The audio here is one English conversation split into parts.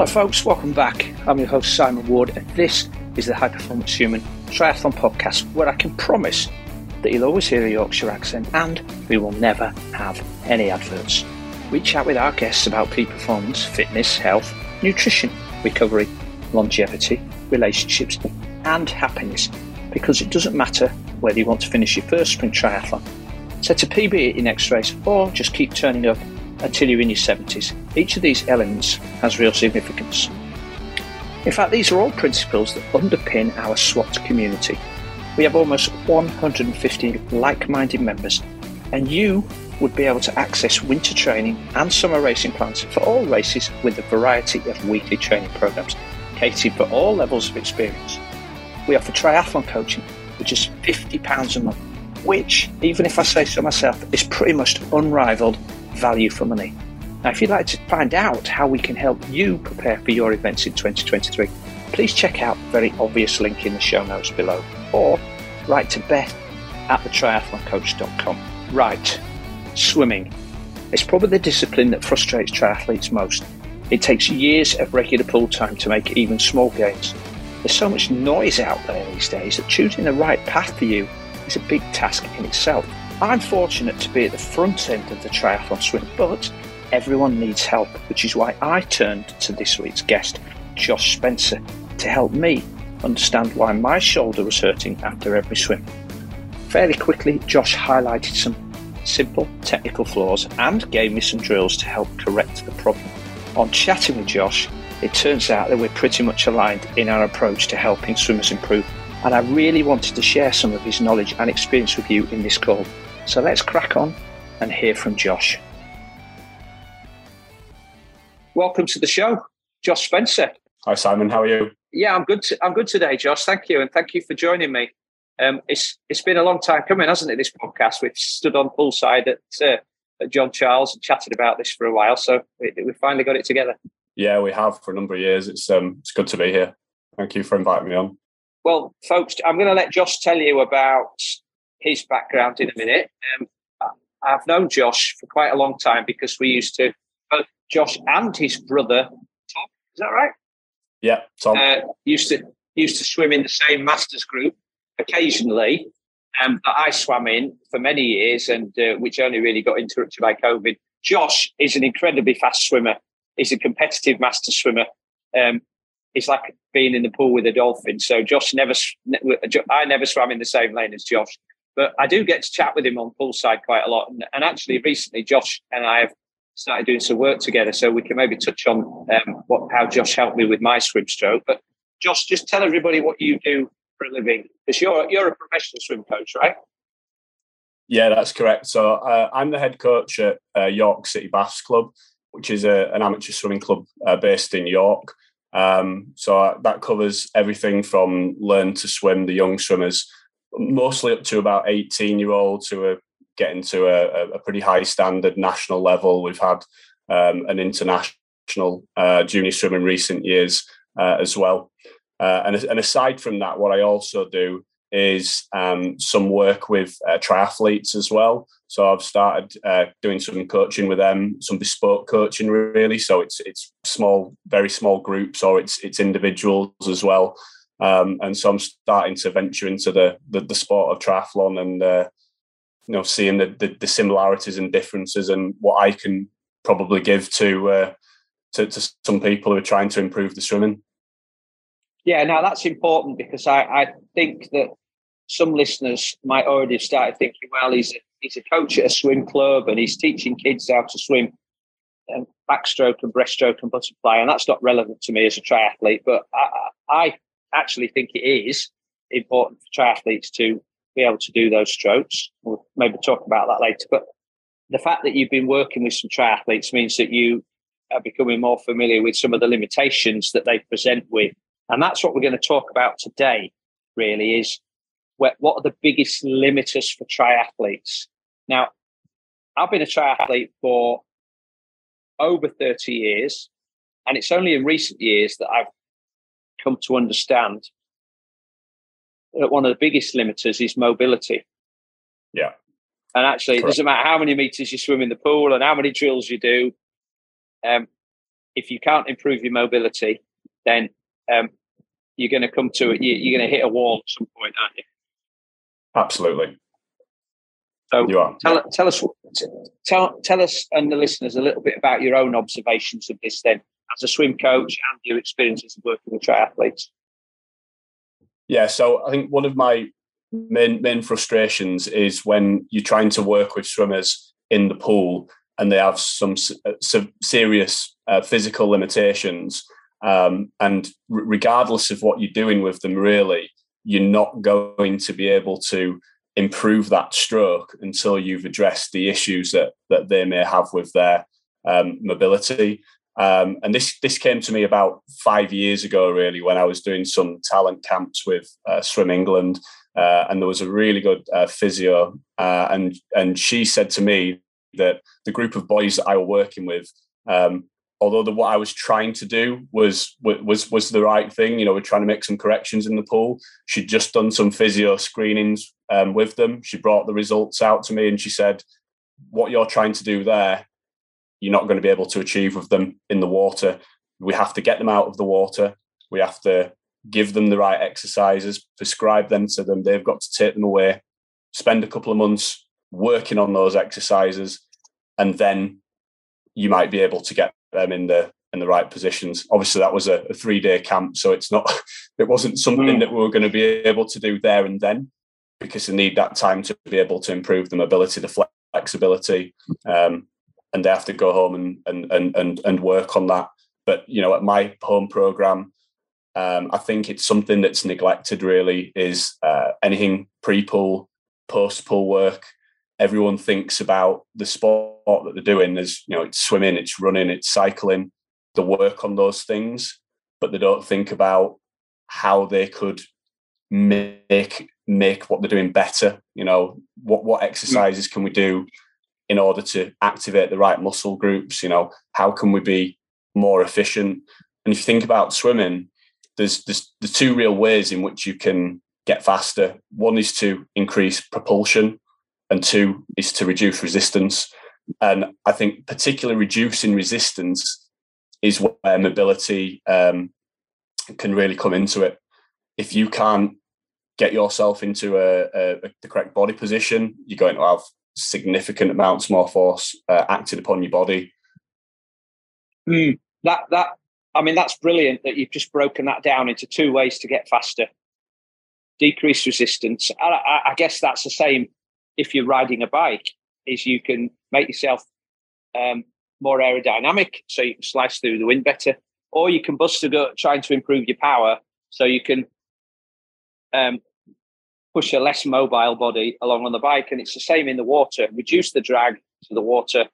Hello, folks. Welcome back. I'm your host, Simon Ward, and this is the High Performance Human Triathlon Podcast, where I can promise that you'll always hear a Yorkshire accent and we will never have any adverts. We chat with our guests about peak performance, fitness, health, nutrition, recovery, longevity, relationships, and happiness, because it doesn't matter whether you want to finish your first sprint triathlon, set a PB at your next race, or just keep turning up until you're in your 70s. Each of these elements has real significance. In fact, these are all principles that underpin our SWAT community. We have almost 150 like minded members, and you would be able to access winter training and summer racing plans for all races with a variety of weekly training programs catered for all levels of experience. We offer triathlon coaching which is £50 a month, which, even if I say so myself, is pretty much unrivaled value for money. Now, if you'd like to find out how we can help you prepare for your events in 2023, please check out the very obvious link in the show notes below or write to Beth at thetriathloncoach.com. Right, swimming. It's probably the discipline that frustrates triathletes most. It takes years of regular pool time to make even small gains. There's so much noise out there these days that choosing the right path for you is a big task in itself. I'm fortunate to be at the front end of the triathlon swim, but everyone needs help, which is why I turned to this week's guest, Josh Spencer, to help me understand why my shoulder was hurting after every swim. Fairly quickly, Josh highlighted some simple technical flaws and gave me some drills to help correct the problem. On chatting with Josh, it turns out that we're pretty much aligned in our approach to helping swimmers improve, and I really wanted to share some of his knowledge and experience with you in this call. So let's crack on and hear from Josh. Welcome to the show, Josh Spencer. Hi Simon, how are you? Yeah, I'm good. I'm good today, Josh. Thank you, and thank you for joining me. Um, it's it's been a long time coming, hasn't it? This podcast. We've stood on poolside at, uh, at John Charles and chatted about this for a while, so we, we finally got it together. Yeah, we have for a number of years. It's um, it's good to be here. Thank you for inviting me on. Well, folks, I'm going to let Josh tell you about his background in a minute. Um, I've known Josh for quite a long time because we used to, both Josh and his brother, Tom, is that right? Yeah, Tom. Uh, used to used to swim in the same masters group occasionally um, that I swam in for many years, and uh, which only really got interrupted by COVID. Josh is an incredibly fast swimmer. He's a competitive master swimmer. Um, it's like being in the pool with a dolphin. So Josh never, I never swam in the same lane as Josh. But I do get to chat with him on poolside quite a lot. And, and actually, recently, Josh and I have started doing some work together, so we can maybe touch on um, what how Josh helped me with my swim stroke. But Josh, just tell everybody what you do for a living, because you're you're a professional swim coach, right? Yeah, that's correct. So uh, I'm the head coach at uh, York City Baths Club, which is a, an amateur swimming club uh, based in York. Um, so that covers everything from learn to swim, the young swimmers, mostly up to about 18 year olds who are getting to a, a pretty high standard national level. We've had um, an international uh, junior swim in recent years uh, as well. Uh, and, and, aside from that, what I also do is um, some work with uh, triathletes as well. So I've started uh, doing some coaching with them, some bespoke coaching really. So it's it's small, very small groups, or it's it's individuals as well. Um, and so I'm starting to venture into the the, the sport of triathlon and uh, you know seeing the, the, the similarities and differences and what I can probably give to, uh, to to some people who are trying to improve the swimming. Yeah, now that's important because I, I think that some listeners might already have started thinking, well, he's a, he's a coach at a swim club and he's teaching kids how to swim um, backstroke and breaststroke and butterfly, and that's not relevant to me as a triathlete. But I actually think it is important for triathletes to be able to do those strokes. We'll maybe talk about that later. But the fact that you've been working with some triathletes means that you are becoming more familiar with some of the limitations that they present with. And that's what we're going to talk about today, really, is what are the biggest limiters for triathletes? Now, I've been a triathlete for over 30 years, and it's only in recent years that I've come to understand that one of the biggest limiters is mobility. Yeah. And actually, Correct. it doesn't matter how many meters you swim in the pool and how many drills you do. Um, if you can't improve your mobility, then um, you're going to come to it. You're going to hit a wall at some point, aren't you? Absolutely. So you are. Tell, tell us, tell, tell us and the listeners a little bit about your own observations of this then, as a swim coach and your experiences of working with triathletes. Yeah, so I think one of my main main frustrations is when you're trying to work with swimmers in the pool and they have some uh, serious uh, physical limitations. Um, and regardless of what you're doing with them, really, you're not going to be able to improve that stroke until you've addressed the issues that that they may have with their um, mobility. Um, and this this came to me about five years ago, really, when I was doing some talent camps with uh, Swim England, uh, and there was a really good uh, physio, uh, and and she said to me that the group of boys that I were working with, um, although the, what I was trying to do was was was the right thing, you know, we're trying to make some corrections in the pool. She'd just done some physio screenings um, with them. She brought the results out to me, and she said, "What you're trying to do there, you're not going to be able to achieve with them in the water. We have to get them out of the water. We have to." give them the right exercises, prescribe them to them. They've got to take them away, spend a couple of months working on those exercises, and then you might be able to get them in the in the right positions. Obviously, that was a, a three day camp, so it's not it wasn't something mm. that we were going to be able to do there and then because they need that time to be able to improve the mobility, the flexibility, um, and they have to go home and and and and, and work on that. But you know, at my home program, um, I think it's something that's neglected. Really, is uh, anything pre pool, post pool work everyone thinks about the sport that they're doing There's you know it's swimming it's running it's cycling the work on those things but they don't think about how they could make make what they're doing better you know what what exercises can we do in order to activate the right muscle groups you know how can we be more efficient and if you think about swimming there's there's the two real ways in which you can get faster one is to increase propulsion and two is to reduce resistance. And I think particularly reducing resistance is where mobility um, can really come into it. If you can't get yourself into a, a, the correct body position, you're going to have significant amounts more force uh, acted upon your body. Mm, that that I mean that's brilliant that you've just broken that down into two ways to get faster. Decrease resistance. I, I, guess that's the same if you're riding a bike is you can make yourself um, more aerodynamic so you can slice through the wind better or you can bust a gut trying to improve your power so you can um, push a less mobile body along on the bike and it's the same in the water. Reduce the drag to the water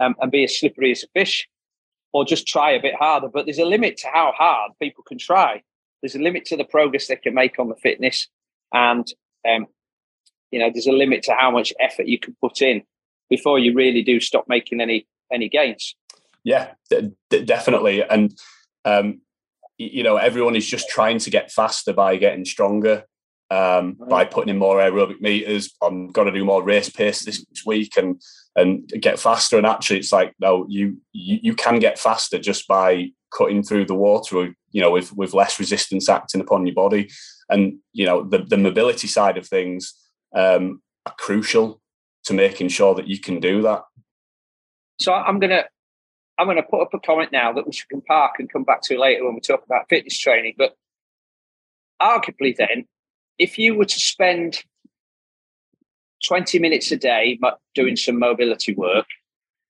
um, and be as slippery as a fish or just try a bit harder. But there's a limit to how hard people can try. There's a limit to the progress they can make on the fitness and um, you know there's a limit to how much effort you can put in before you really do stop making any any gains. Yeah d- definitely. And um, you know everyone is just trying to get faster by getting stronger um, by putting in more aerobic meters i'm going to do more race pace this week and and get faster and actually it's like no you you, you can get faster just by cutting through the water you know with with less resistance acting upon your body and you know the, the mobility side of things um, are crucial to making sure that you can do that. So I'm gonna I'm gonna put up a comment now that we can park and come back to later when we talk about fitness training. But arguably, then, if you were to spend 20 minutes a day doing some mobility work,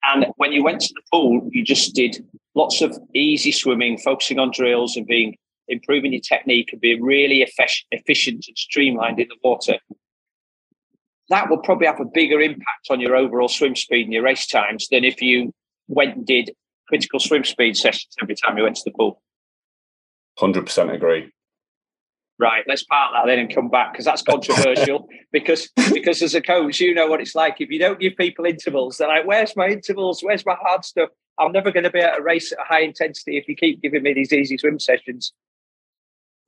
and when you went to the pool, you just did lots of easy swimming, focusing on drills and being improving your technique and being really efficient and streamlined in the water that will probably have a bigger impact on your overall swim speed and your race times than if you went and did critical swim speed sessions every time you went to the pool. 100% agree. Right, let's part that then and come back because that's controversial. because because as a coach, you know what it's like. If you don't give people intervals, they're like, "Where's my intervals? Where's my hard stuff?" I'm never going to be at a race at a high intensity if you keep giving me these easy swim sessions.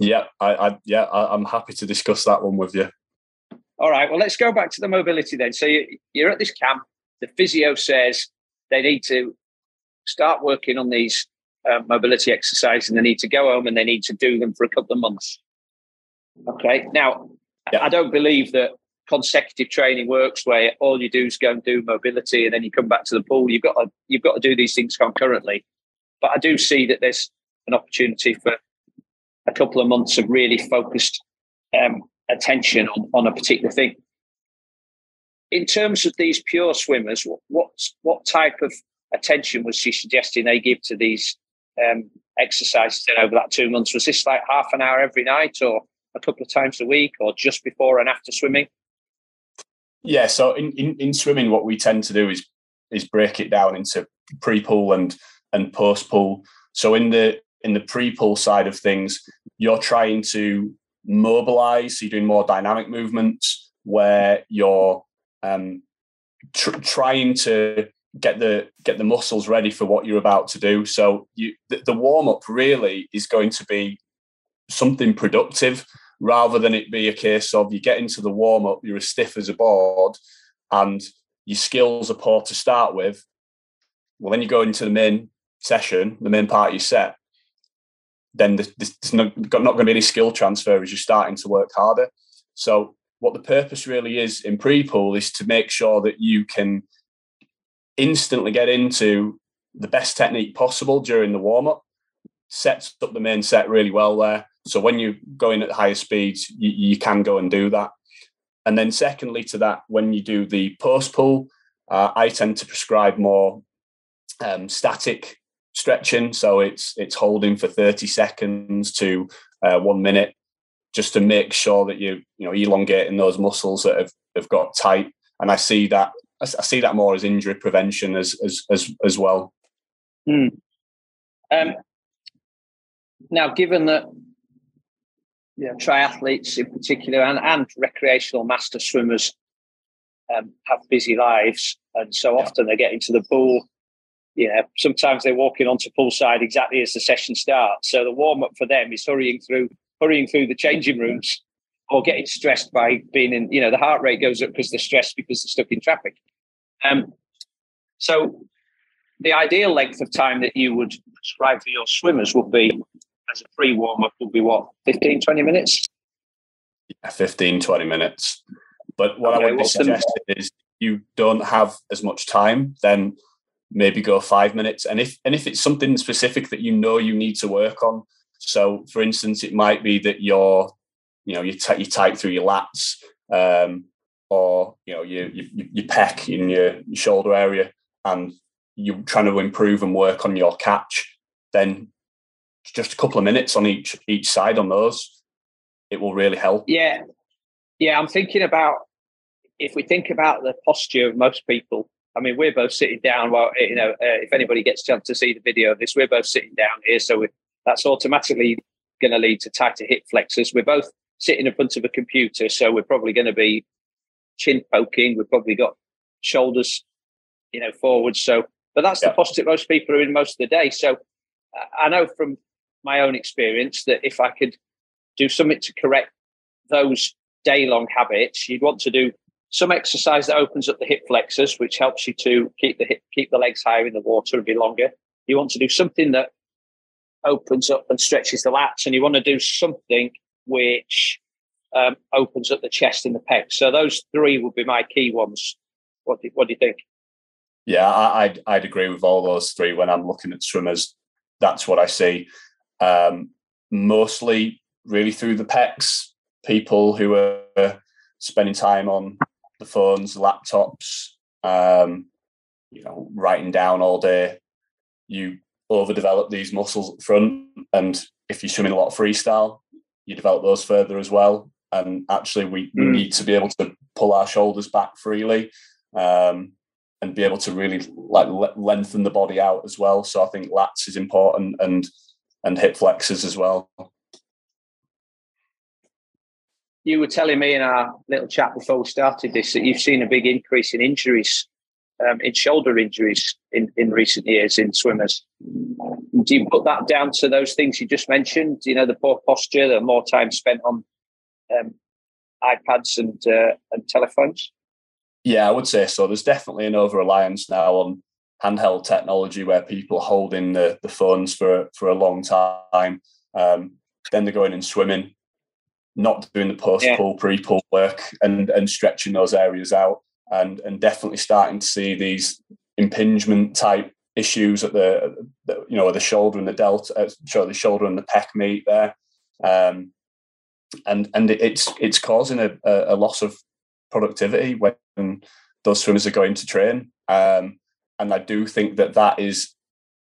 Yeah, I, I yeah, I, I'm happy to discuss that one with you. All right. Well, let's go back to the mobility then. So you, are at this camp. The physio says they need to start working on these uh, mobility exercises and they need to go home and they need to do them for a couple of months. Okay. Now, yeah. I don't believe that consecutive training works where all you do is go and do mobility and then you come back to the pool. You've got to you've got to do these things concurrently. But I do see that there's an opportunity for a couple of months of really focused um, attention on, on a particular thing. In terms of these pure swimmers, what what type of attention was she suggesting they give to these um, exercises over that two months? Was this like half an hour every night, or a couple of times a week, or just before and after swimming? Yeah, so in, in, in swimming, what we tend to do is is break it down into pre pool and and post pool. So in the in the pre pool side of things, you're trying to mobilize. So you're doing more dynamic movements where you're um, tr- trying to get the get the muscles ready for what you're about to do. So you the, the warm up really is going to be something productive rather than it be a case of you get into the warm up, you're as stiff as a board, and your skills are poor to start with. Well, then you go into the main session, the main part you set, then there's, not going to be any skill transfer as you're starting to work harder. So, what the purpose really is in pre pool is to make sure that you can instantly get into the best technique possible during the warm up, sets up the main set really well there. So, when you're going at higher speeds, you, you can go and do that. And then, secondly, to that, when you do the post pool, uh, I tend to prescribe more um, static stretching. So it's it's holding for 30 seconds to uh, one minute, just to make sure that you you know elongating those muscles that have, have got tight. And I see that I see that more as injury prevention as as as, as well. Mm. Um, now, given that you know, triathletes in particular and, and recreational master swimmers um, have busy lives, and so often they get into the pool yeah, sometimes they're walking onto poolside exactly as the session starts. So the warm up for them is hurrying through, hurrying through the changing rooms, or getting stressed by being in. You know, the heart rate goes up because they're stressed because they're stuck in traffic. Um, so the ideal length of time that you would prescribe for your swimmers would be as a pre warm up would be what 15 20 minutes yeah 15 20 minutes but what okay, i would be suggesting the... is you don't have as much time then maybe go five minutes. And if and if it's something specific that you know you need to work on, so for instance, it might be that you're, you know, you t- you tight through your lats, um, or you know, you you, you pec in your, your shoulder area, and you're trying to improve and work on your catch. Then just a couple of minutes on each each side on those, it will really help. Yeah, yeah. I'm thinking about if we think about the posture of most people I mean, we're both sitting down. Well, you know, uh, if anybody gets a chance to see the video of this, we're both sitting down here, so that's automatically going to lead to tighter hip flexors. We're both sitting in front of a computer, so we're probably going to be chin poking. We've probably got shoulders, you know, forward. So, but that's yeah. the posture most people are in most of the day. So, I know from my own experience that if I could do something to correct those day long habits, you'd want to do some exercise that opens up the hip flexors, which helps you to keep the hip, keep the legs higher in the water and be longer. You want to do something that opens up and stretches the lats, and you want to do something which um, opens up the chest and the pecs. So those three would be my key ones. What do, what do you think? Yeah, I, would I'd agree with all those three. When I'm looking at swimmers, that's what I see. Um, mostly, really through the pecs. People who are spending time on the phones, laptops, um, you know, writing down all day, you overdevelop these muscles up front. And if you're swimming a lot of freestyle, you develop those further as well. And actually, we, mm. need to be able to pull our shoulders back freely um, and be able to really like lengthen the body out as well. So I think lats is important and and hip flexors as well you were telling me in our little chat before we started this that you've seen a big increase in injuries, um, in shoulder injuries in, in recent years in swimmers. Do you put that down to those things you just mentioned? You know, the poor posture, the more time spent on um, iPads and uh, and telephones. Yeah, I would say so. There's definitely an over reliance now on handheld technology where people are holding the, the phones for for a long time. Um, then they're going and swimming, not doing the post pool, yeah. pre pool work, and and stretching those areas out, and and definitely starting to see these impingement type issues at the, the you know the shoulder and the delta, uh, sorry, the shoulder and the pec meet there, um, and and it's it's causing a, a loss of productivity when those swimmers are going to train. Um, and I do think that that is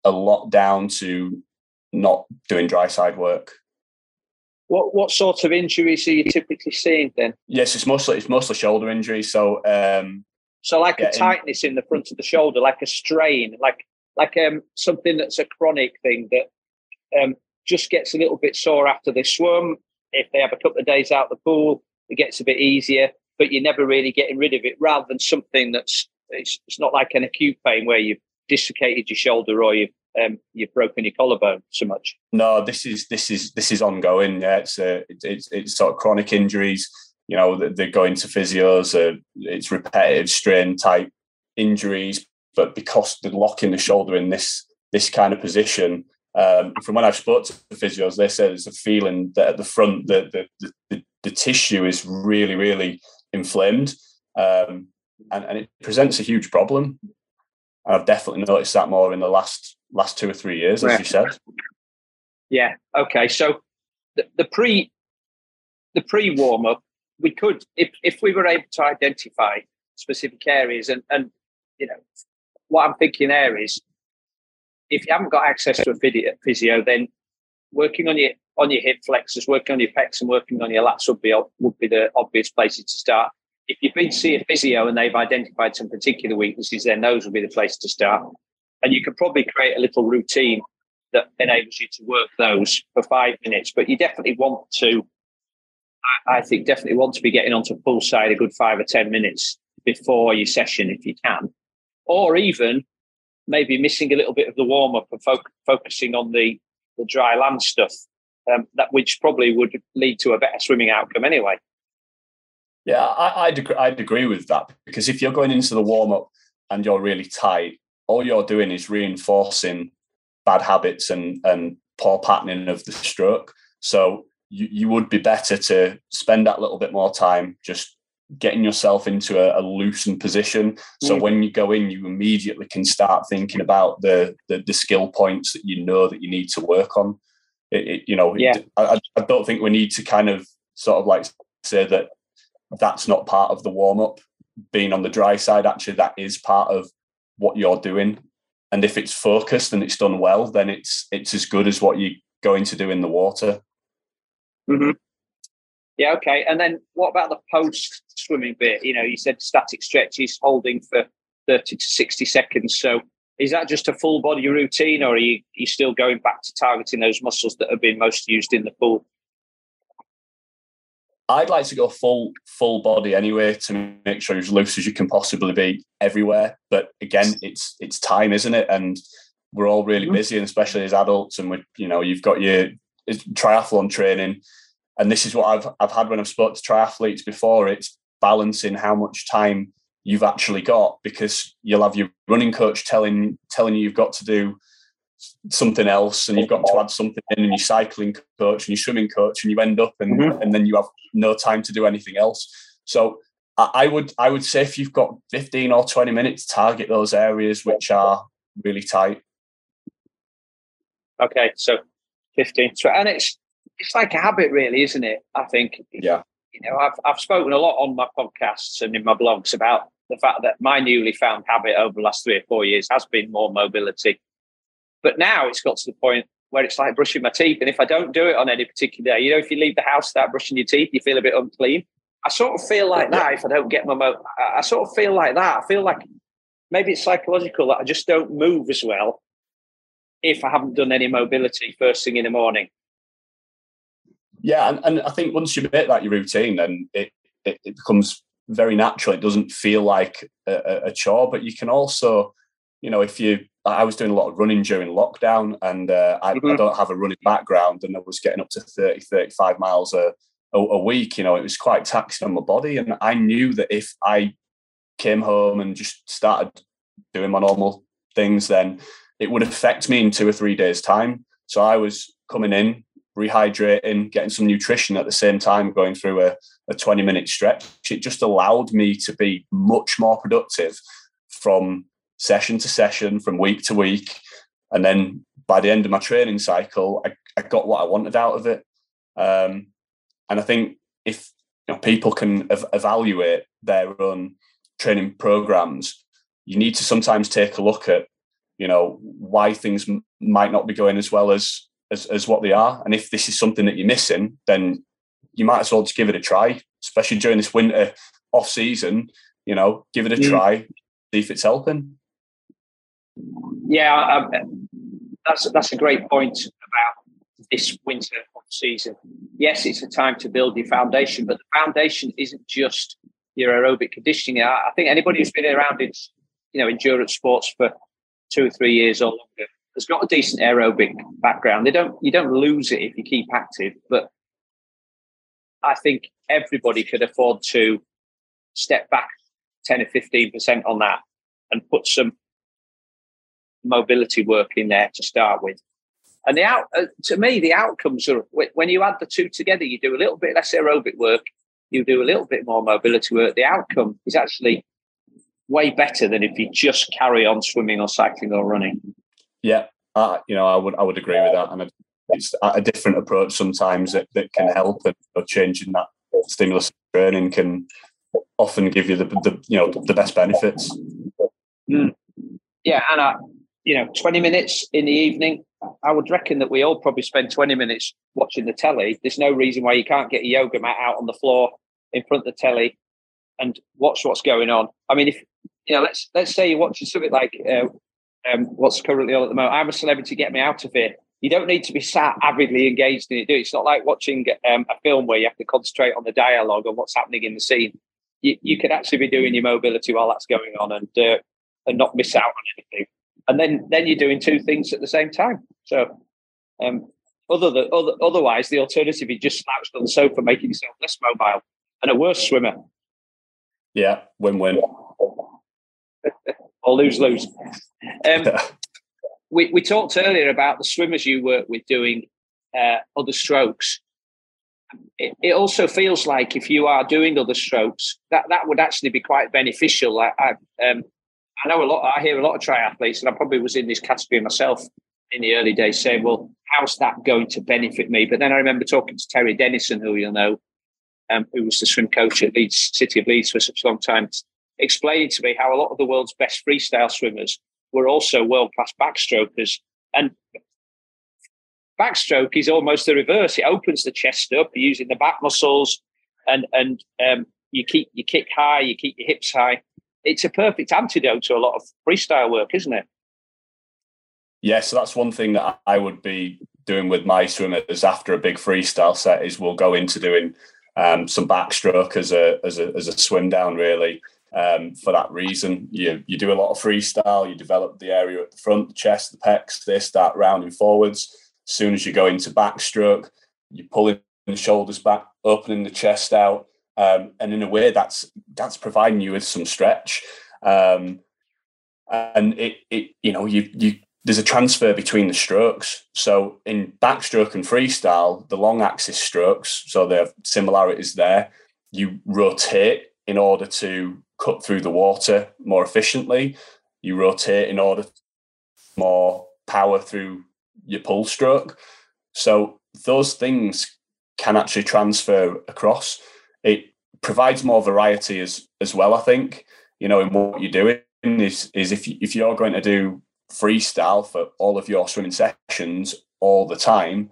a lot down to not doing dry side work. What what sort of injuries are you typically seeing then? Yes, it's mostly it's mostly shoulder injuries. So um, so like a tightness in the front of the shoulder, like a strain, like like um, something that's a chronic thing that um, just gets a little bit sore after they swim. If they have a couple of days out the pool, it gets a bit easier, but you're never really getting rid of it. Rather than something that's it's, it's not like an acute pain where you've dislocated your shoulder or you've um, you've broken your collarbone so much. No, this is this is this is ongoing. Yeah, it's uh, it's it's sort of chronic injuries. You know, they're going to physios. Uh, it's repetitive strain type injuries, but because they're locking the shoulder in this this kind of position, um, from when I've spoke to the physios, they say there's a feeling that at the front the the, the, the tissue is really really inflamed, um, and, and it presents a huge problem. And I've definitely noticed that more in the last last two or three years, as yeah. you said. Yeah. Okay. So the, the pre the pre warm up, we could if if we were able to identify specific areas and and you know what I'm thinking there is if you haven't got access to a physio, then working on your on your hip flexors, working on your pecs, and working on your lats would be would be the obvious places to start. If you've been to see a physio and they've identified some particular weaknesses, then those would be the place to start. And you could probably create a little routine that enables you to work those for five minutes. But you definitely want to, I, I think, definitely want to be getting onto poolside a good five or ten minutes before your session if you can or even maybe missing a little bit of the warm up and fo- focusing on the, the dry land stuff, um, that which probably would lead to a better swimming outcome anyway. Yeah, I, would agree, I'd agree with that because if you're going into the warm up and you're really tight, all you're doing is reinforcing bad habits and and poor patterning of the stroke. So you, you would be better to spend that little bit more time just getting yourself into a, a loosened position. So mm. when you go in, you immediately can start thinking about the, the, the skill points that you know that you need to work on. It, it, you know, yeah. I, I don't think we need to kind of sort of like say that that's not part of the warm up. Being on the dry side, actually, that is part of what you're doing. And if it's focused and it's done well, then it's it's as good as what you're going to do in the water. Mm-hmm. Yeah, okay. And then what about the post swimming bit? You know, you said static stretches holding for 30 to 60 seconds. So is that just a full body routine or are you, are you still going back to targeting those muscles that have been most used in the pool? I'd like to go full full body anyway to make sure you're as loose as you can possibly be everywhere. But again, it's it's time, isn't it? And we're all really mm-hmm. busy, and especially as adults, and we you know you've got your triathlon training and this is what I've I've had when I've spoke to triathletes before. It's balancing how much time you've actually got because you'll have your running coach telling telling you you've got to do something else and you've got to add something in and your cycling coach and your swimming coach and you end up and, mm-hmm. and then you have no time to do anything else so I would I would say if you've got 15 or 20 minutes target those areas which are really tight okay so 15 so and it's it's like a habit, really, isn't it? I think. Yeah. You know, I've I've spoken a lot on my podcasts and in my blogs about the fact that my newly found habit over the last three or four years has been more mobility. But now it's got to the point where it's like brushing my teeth. And if I don't do it on any particular day, you know, if you leave the house without brushing your teeth, you feel a bit unclean. I sort of feel like that if I don't get my mo. I sort of feel like that. I feel like maybe it's psychological that I just don't move as well if I haven't done any mobility first thing in the morning. Yeah, and, and I think once you make that your routine, then it, it, it becomes very natural. It doesn't feel like a, a, chore, but you can also, you know, if you, I was doing a lot of running during lockdown and uh, I, mm-hmm. I, don't have a running background and I was getting up to 30, 35 miles a, a, a, week, you know, it was quite taxing on my body. And I knew that if I came home and just started doing my normal things, then it would affect me in two or three days' time. So I was coming in, rehydrating, getting some nutrition at the same time, going through a, a 20 minute stretch. It just allowed me to be much more productive from session to session, from week to week. And then by the end of my training cycle, I, I got what I wanted out of it. Um, and I think if you know, people can ev- evaluate their own training programs, you need to sometimes take a look at, you know, why things m- might not be going as well as, as as what they are. And if this is something that you're missing, then you might as well just give it a try, especially during this winter off season. You know, give it a mm. try, see if it's helping. Yeah, um, that's that's a great point about this winter season. Yes, it's a time to build your foundation, but the foundation isn't just your aerobic conditioning. I, think anybody who's been around in you know endurance sports for two or three years or longer has got a decent aerobic background. They don't you don't lose it if you keep active, but I think everybody could afford to step back 10 or 15% on that and put some mobility work in there to start with. And the out, uh, to me, the outcomes are when you add the two together, you do a little bit less aerobic work, you do a little bit more mobility work. The outcome is actually way better than if you just carry on swimming or cycling or running. Yeah, uh, you know, I would I would agree with that, and it's a different approach sometimes that, that can help, and you know, changing that stimulus training can often give you the, the you know the best benefits. Mm. Yeah, and I, you know, 20 minutes in the evening, I would reckon that we all probably spend 20 minutes watching the telly. There's no reason why you can't get a yoga mat out on the floor in front of the telly and watch what's going on. I mean, if you know, let's let's say you're watching something like uh, um, what's currently on at the moment. I'm a celebrity. Get me out of here. You don't need to be sat avidly engaged in it. Do it's not like watching um, a film where you have to concentrate on the dialogue and what's happening in the scene. You, you could actually be doing your mobility while that's going on and uh, and not miss out on anything and then then you're doing two things at the same time. So, um, other than other, otherwise, the alternative is just slouched on the sofa, making yourself less mobile and a worse swimmer. Yeah, win-win. or lose lose. Um, we we talked earlier about the swimmers you work with doing uh, other strokes. It, it, also feels like if you are doing other strokes, that that would actually be quite beneficial. I, I um, I know a lot. I hear a lot of triathletes, and I probably was in this category myself in the early days, saying, "Well, how's that going to benefit me?" But then I remember talking to Terry Dennison, who you'll know, um, who was the swim coach at Leeds City of Leeds for such a long time, explaining to me how a lot of the world's best freestyle swimmers were also world class backstrokers, and backstroke is almost the reverse. It opens the chest up using the back muscles, and and um, you keep you kick high, you keep your hips high it's a perfect antidote to a lot of freestyle work, isn't it? Yeah, so that's one thing that I would be doing with my swimmers after a big freestyle set is we'll go into doing um, some backstroke as a as a as a swim down really. Um, for that reason, you you do a lot of freestyle. You develop the area at the front, the chest, the pecs. They start rounding forwards. As soon as you go into backstroke, you're pulling the shoulders back, opening the chest out, um, and in a way that's that's providing you with some stretch. Um, and it, it you know you you there's a transfer between the strokes. So in backstroke and freestyle the long axis strokes so there are similarities there you rotate in order to cut through the water more efficiently. You rotate in order more power through your pull stroke. So those things can actually transfer across it provides more variety as as well. I think you know in what you're doing is is if you, if you're going to do freestyle for all of your swimming sessions all the time,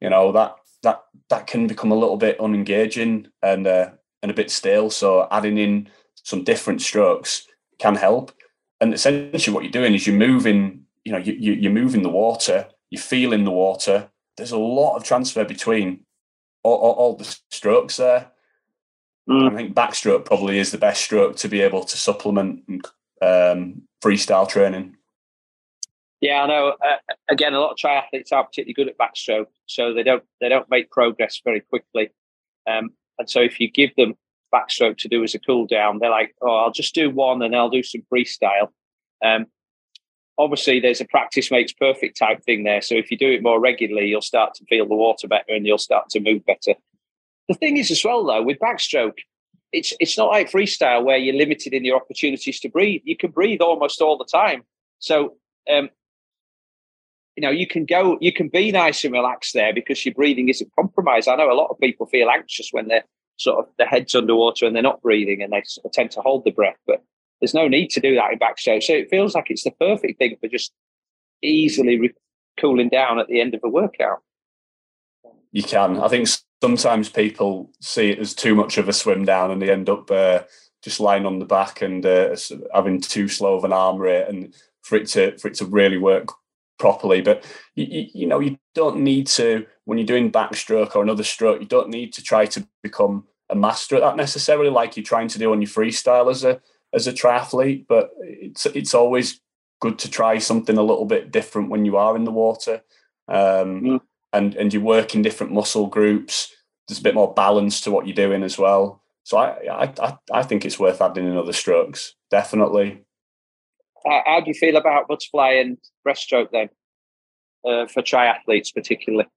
you know that that that can become a little bit unengaging and uh, and a bit stale. So adding in some different strokes can help. And essentially, what you're doing is you're moving. You know, you, you you're moving the water. You're feeling the water. There's a lot of transfer between all, all, all the strokes there. Mm. I think backstroke probably is the best stroke to be able to supplement um, freestyle training. Yeah, I know. Uh, again, a lot of triathletes are particularly good at backstroke, so they don't they don't make progress very quickly. Um, and so, if you give them backstroke to do as a cool down, they're like, "Oh, I'll just do one, and I'll do some freestyle." Um, obviously there's a practice makes perfect type thing there. So if you do it more regularly, you'll start to feel the water better and you'll start to move better. The thing is as well though, with backstroke, it's it's not like freestyle where you're limited in your opportunities to breathe. You can breathe almost all the time. So um, you know, you can go, you can be nice and relaxed there because your breathing isn't compromised. I know a lot of people feel anxious when they're sort of their head's underwater and they're not breathing and they sort of tend to hold the breath, but there's no need to do that in backstroke. So it feels like it's the perfect thing for just easily re- cooling down at the end of a workout. You can. I think sometimes people see it as too much of a swim down and they end up uh, just lying on the back and uh, having too slow of an arm rate and for it to for it to really work properly. But you, you, know, you don't need to when you're doing backstroke or another stroke. You don't need to try to become a master at that necessarily, like you're trying to do on your freestyle as a as a triathlete. But it's it's always good to try something a little bit different when you are in the water. Um, mm. And and you work in different muscle groups. There's a bit more balance to what you're doing as well. So I I I think it's worth adding in other strokes, definitely. Uh, how do you feel about butterfly and breaststroke then, uh, for triathletes particularly?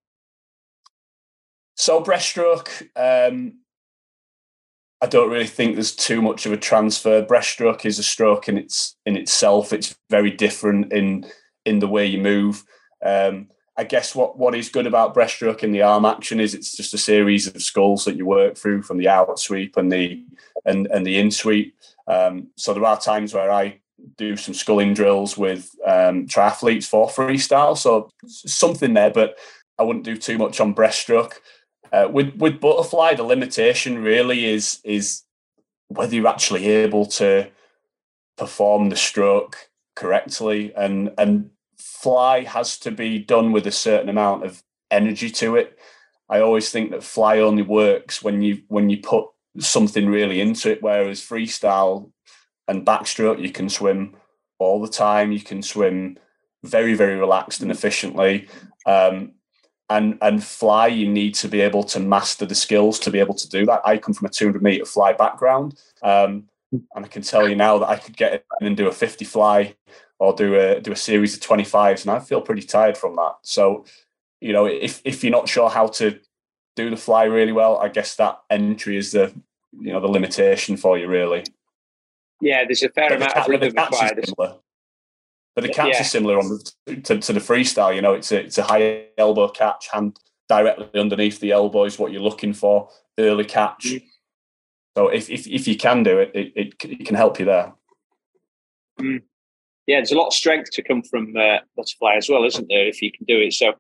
So breaststroke, um, I don't really think there's too much of a transfer. Breaststroke is a stroke in its in itself. It's very different in in the way you move. Um, I guess what what is good about breaststroke in the arm action is it's just a series of sculls that you work through from the out sweep and the and and the in sweep. Um, so there are times where I do some sculling drills with um, triathletes for freestyle. So something there, but I wouldn't do too much on breaststroke. Uh, with with butterfly, the limitation really is is whether you're actually able to perform the stroke correctly, and and fly has to be done with a certain amount of energy to it. I always think that fly only works when you when you put something really into it, whereas freestyle and backstroke you can swim all the time. You can swim very very relaxed and efficiently. Um, and and fly you need to be able to master the skills to be able to do that i come from a 200 meter fly background um, and i can tell you now that i could get in and do a 50 fly or do a do a series of 25s and i feel pretty tired from that so you know if if you're not sure how to do the fly really well i guess that entry is the you know the limitation for you really yeah there's a fair but amount the, of rhythm required but the catch yeah. is similar on the, to, to the freestyle. You know, it's a it's a high elbow catch, hand directly underneath the elbow is what you're looking for. Early catch. Mm. So if, if if you can do it, it, it, it can help you there. Mm. Yeah, there's a lot of strength to come from uh, butterfly as well, isn't there? If you can do it, so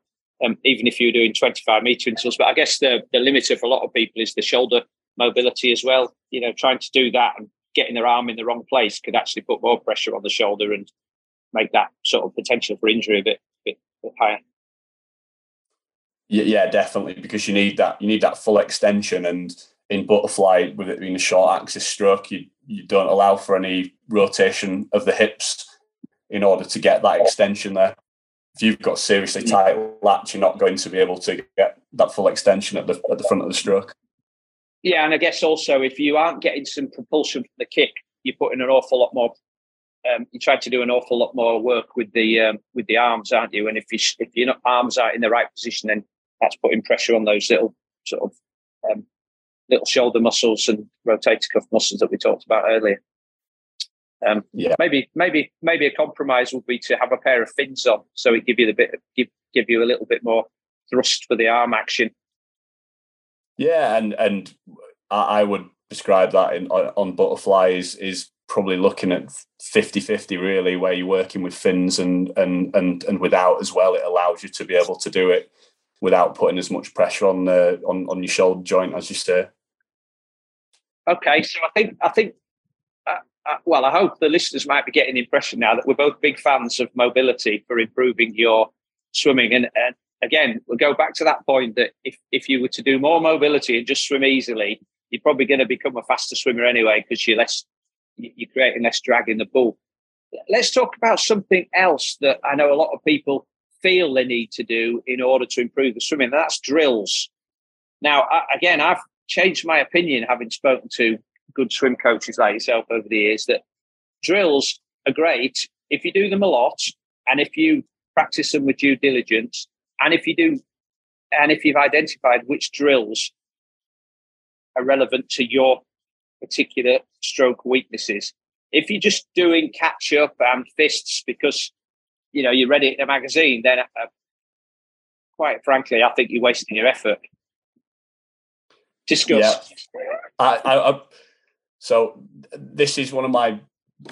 um, even if you're doing 25 meter intervals, but I guess the the limiter for a lot of people is the shoulder mobility as well. You know, trying to do that and getting their arm in the wrong place could actually put more pressure on the shoulder and make that sort of potential for injury a bit, bit, bit higher. Yeah, yeah, definitely, because you need that you need that full extension, and in butterfly, with it being a short axis stroke, you you don't allow for any rotation of the hips in order to get that extension there. If you've got seriously mm. tight lats, you're not going to be able to get that full extension at the at the front of the stroke. Yeah, and I guess also if you aren't getting some propulsion from the kick, you're putting an awful lot more um, you try to do an awful lot more work with the um, with the arms, aren't you? And if you if your arms aren't in the right position, then that's putting pressure on those little sort of um, little shoulder muscles and rotator cuff muscles that we talked about earlier. Um, yeah. Maybe maybe maybe a compromise would be to have a pair of fins on, so it give you the bit give give you a little bit more thrust for the arm action. Yeah, and and I would describe that in on butterflies is probably looking at 50-50 really where you're working with fins and and and and without as well it allows you to be able to do it without putting as much pressure on the on, on your shoulder joint as you say okay so i think i think uh, well i hope the listeners might be getting the impression now that we're both big fans of mobility for improving your swimming and, and again we'll go back to that point that if if you were to do more mobility and just swim easily you're probably going to become a faster swimmer anyway because you're less you're creating less drag in the pool. Let's talk about something else that I know a lot of people feel they need to do in order to improve the swimming. That's drills. Now, again, I've changed my opinion having spoken to good swim coaches like yourself over the years that drills are great if you do them a lot and if you practice them with due diligence, and if you do, and if you've identified which drills are relevant to your particular stroke weaknesses, if you're just doing catch up and fists because you know you read it in a magazine, then uh, quite frankly, I think you're wasting your effort. Discuss. Yeah. I, I, so this is one of my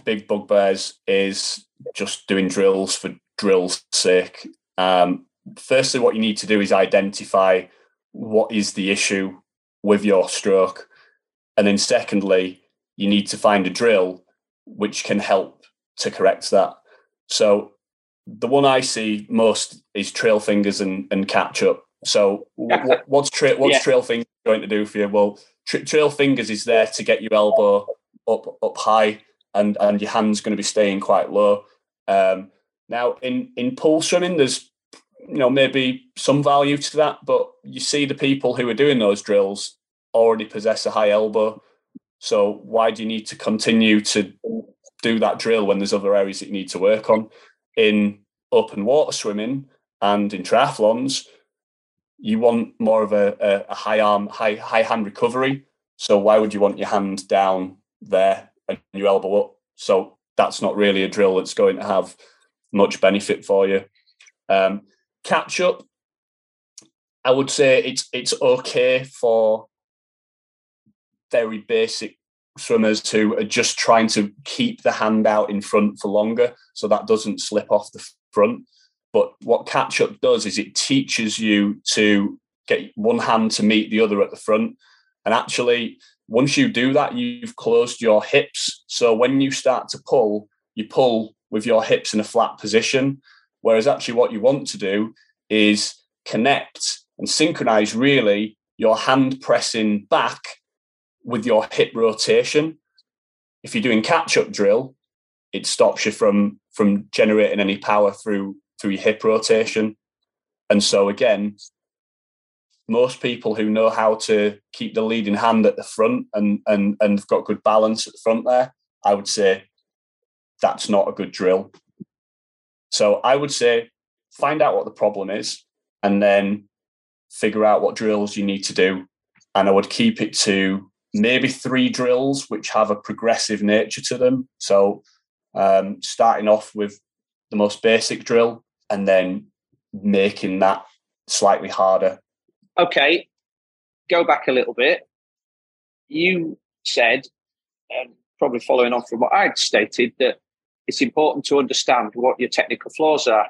big bugbears is just doing drills for drills' sake. Um, firstly, what you need to do is identify what is the issue with your stroke, and then secondly, you need to find a drill which can help to correct that. So the one I see most is trail fingers and, and catch up. So what, what's tra- what's yeah. trail fingers going to do for you? Well, tra- trail fingers is there to get your elbow up up high and and your hand's going to be staying quite low. Um, now in in pool swimming, there's you know maybe some value to that, but you see the people who are doing those drills already possess a high elbow. So why do you need to continue to do that drill when there's other areas that you need to work on? In open water swimming and in triathlons, you want more of a, a, high arm, high high hand recovery. So why would you want your hand down there and your elbow up? So that's not really a drill that's going to have much benefit for you. Um, catch up, I would say it's it's okay for very basic swimmers who are just trying to keep the hand out in front for longer so that doesn't slip off the front. But what catch up does is it teaches you to get one hand to meet the other at the front. And actually, once you do that, you've closed your hips. So when you start to pull, you pull with your hips in a flat position. Whereas actually, what you want to do is connect and synchronize really your hand pressing back with your hip rotation. If you're doing catch up drill, it stops you from from generating any power through through your hip rotation. And so again, most people who know how to keep the leading hand at the front and and and got good balance at the front there, I would say that's not a good drill. So I would say find out what the problem is and then figure out what drills you need to do. And I would keep it to maybe three drills which have a progressive nature to them. So um, starting off with the most basic drill and then making that slightly harder. Okay, go back a little bit. You said, um, probably following on from what I'd stated, that it's important to understand what your technical flaws are.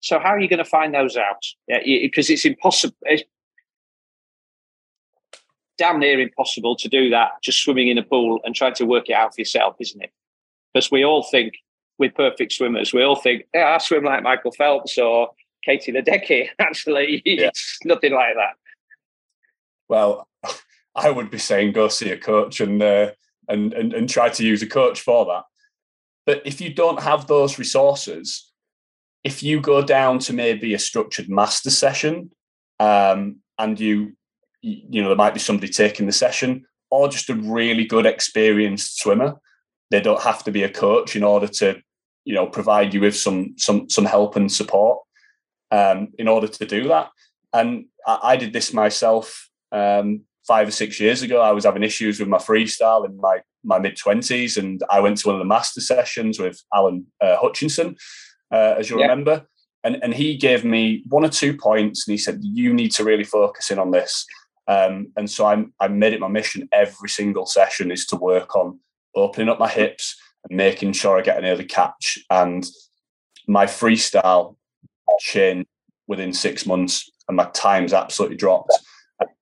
So, how are you going to find those out? Yeah, because it's impossible. It's damn near impossible to do that just swimming in a pool and trying to work it out for yourself, isn't it? Because we all think we're perfect swimmers. We all think, yeah, I swim like Michael Phelps or Katie Ledecky. Actually, yeah. it's nothing like that. Well, I would be saying go see a coach and, uh, and and and try to use a coach for that. But if you don't have those resources, if you go down to maybe a structured master session, um, and you you know there might be somebody taking the session, or just a really good experienced swimmer, they don't have to be a coach in order to you know provide you with some some some help and support um, in order to do that. And I, I did this myself um, five or six years ago. I was having issues with my freestyle in my my mid twenties, and I went to one of the master sessions with Alan uh, Hutchinson, uh, as you yeah. remember. And, and he gave me one or two points, and he said, "You need to really focus in on this." Um, and so I, I made it my mission every single session is to work on opening up my hips making sure I get an early catch. And my freestyle changed within six months, and my times absolutely dropped.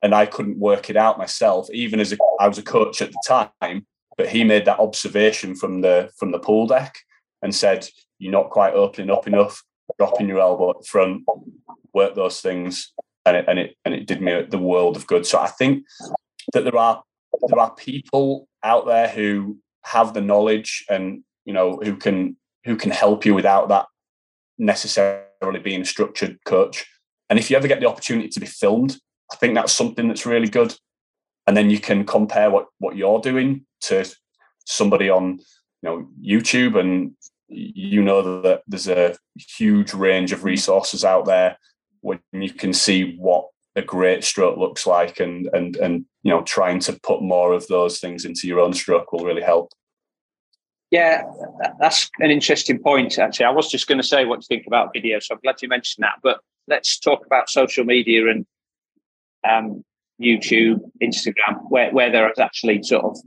And I couldn't work it out myself, even as a, I was a coach at the time. But he made that observation from the from the pool deck and said, "You're not quite opening up enough. Dropping your elbow at the front. Work those things." And it, and it and it did me the world of good. So I think that there are there are people out there who have the knowledge and you know who can who can help you without that necessarily being a structured coach. And if you ever get the opportunity to be filmed, I think that's something that's really good. And then you can compare what what you're doing to somebody on you know YouTube and you know that there's a huge range of resources out there when you can see what a great stroke looks like and and and you know trying to put more of those things into your own stroke will really help. Yeah that's an interesting point actually. I was just going to say what you think about video so i'm glad you mentioned that but let's talk about social media and um, youtube instagram where, where there is actually sort of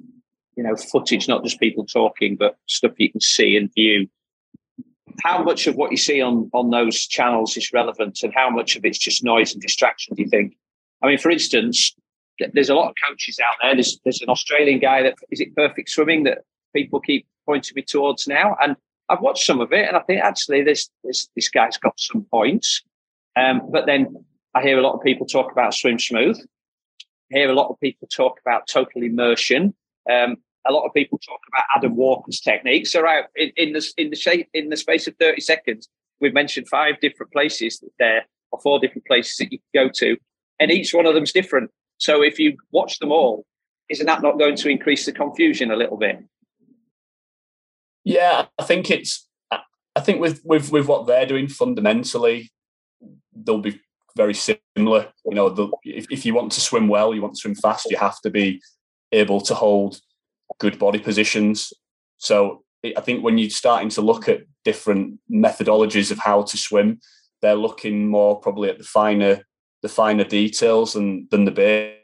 you know footage not just people talking but stuff you can see and view how much of what you see on on those channels is relevant and how much of it's just noise and distraction do you think? I mean for instance there's a lot of coaches out there. There's, there's an australian guy that is it perfect swimming that people keep pointing me towards now? And i've watched some of it and i think actually this this, this guy's got some points. Um, but then i hear a lot of people talk about swim smooth. I hear a lot of people talk about total immersion. Um, a lot of people talk about Adam Walker's techniques. So, right in, in the in the shape in the space of thirty seconds, we've mentioned five different places that there, or four different places that you can go to, and each one of them's different. So, if you watch them all, isn't that not going to increase the confusion a little bit? Yeah, I think it's. I think with with with what they're doing fundamentally, they'll be very similar. You know, if, if you want to swim well, you want to swim fast, you have to be able to hold good body positions. So I think when you're starting to look at different methodologies of how to swim, they're looking more probably at the finer the finer details than than the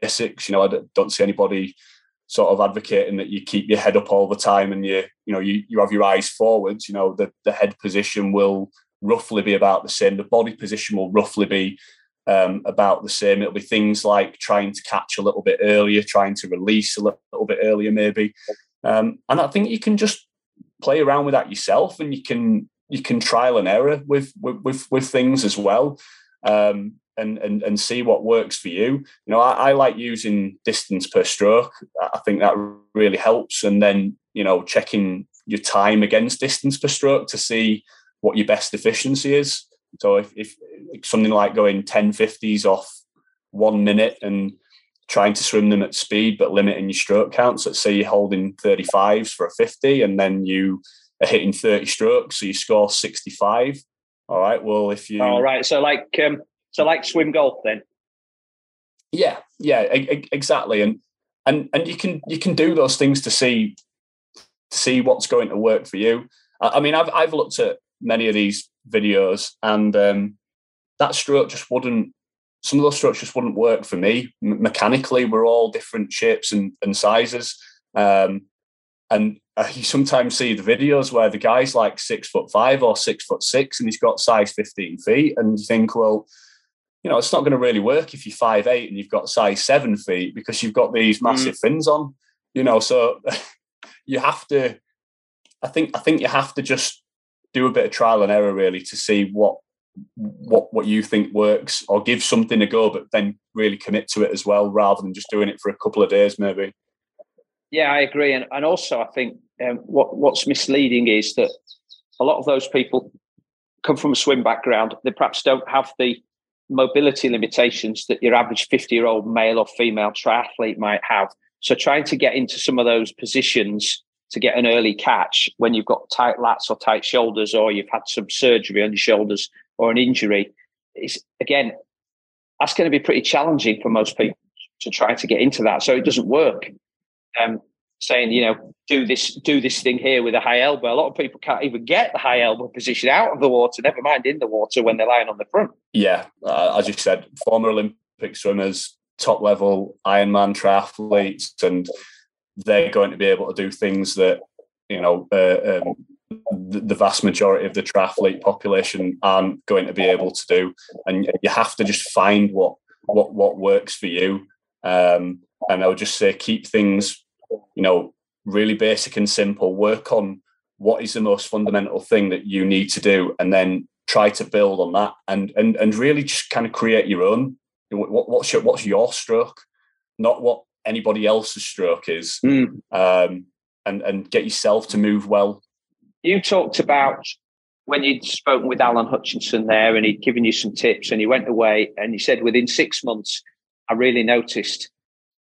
basics. You know, I don't see anybody sort of advocating that you keep your head up all the time and you you know you, you have your eyes forwards. You know, the the head position will roughly be about the same. The body position will roughly be um, about the same. It'll be things like trying to catch a little bit earlier, trying to release a little, little bit earlier, maybe. Um, and I think you can just play around with that yourself, and you can you can trial and error with with with, things as well. Um, and, and and see what works for you. You know, I, I, like using distance per stroke. I think that really helps. And then you know, checking your time against distance per stroke to see what your best efficiency is. So if, if something like going 1050s off one minute and trying to swim them at speed but limiting your stroke counts, let's say you're holding 35s for a 50 and then you are hitting 30 strokes, so you score 65. All right. Well, if you all right, so like um, so like swim golf then. Yeah, yeah, exactly, and and and you can you can do those things to see to see what's going to work for you. I mean, I've I've looked at many of these videos, and um, that stroke just wouldn't. Some of those strokes just wouldn't work for me. M- mechanically, we're all different shapes and, and sizes, um, and uh, you sometimes see the videos where the guy's like six foot five or six foot six, and he's got size fifteen feet, and you think, well, you know, it's not going to really work if you're five eight and you've got size seven feet because you've got these massive mm. fins on. You know, so you have to. I think I think you have to just do a bit of trial and error really to see what what what you think works or give something a go but then really commit to it as well rather than just doing it for a couple of days maybe. Yeah i agree. And, and also i think um, what what's misleading is that a lot of those people come from a swim background. They perhaps don't have the mobility limitations that your average 50 year old male or female triathlete might have. So trying to get into some of those positions to get an early catch when you've got tight lats or tight shoulders or you've had some surgery on your shoulders or an injury is again that's going to be pretty challenging for most people to try to get into that. So it doesn't work um, saying you know do this do this thing here with a high elbow. A lot of people can't even get the high elbow position out of the water never mind in the water when they're lying on the front. Yeah uh, as you said former olympic swimmers top level ironman triathletes and they're going to be able to do things that you know uh, um, the, vast majority of the triathlete population aren't going to be able to do, and you have to just find what what what works for you. Um, and I would just say keep things, you know, really basic and simple. Work on what is the most fundamental thing that you need to do, and then try to build on that, and and and really just kind of create your own. What, what's your what's your stroke, not what anybody else's stroke is, mm. um, and and get yourself to move well. You talked about when you'd spoken with Alan Hutchinson there, and he'd given you some tips, and he went away, and he said within six months, I really noticed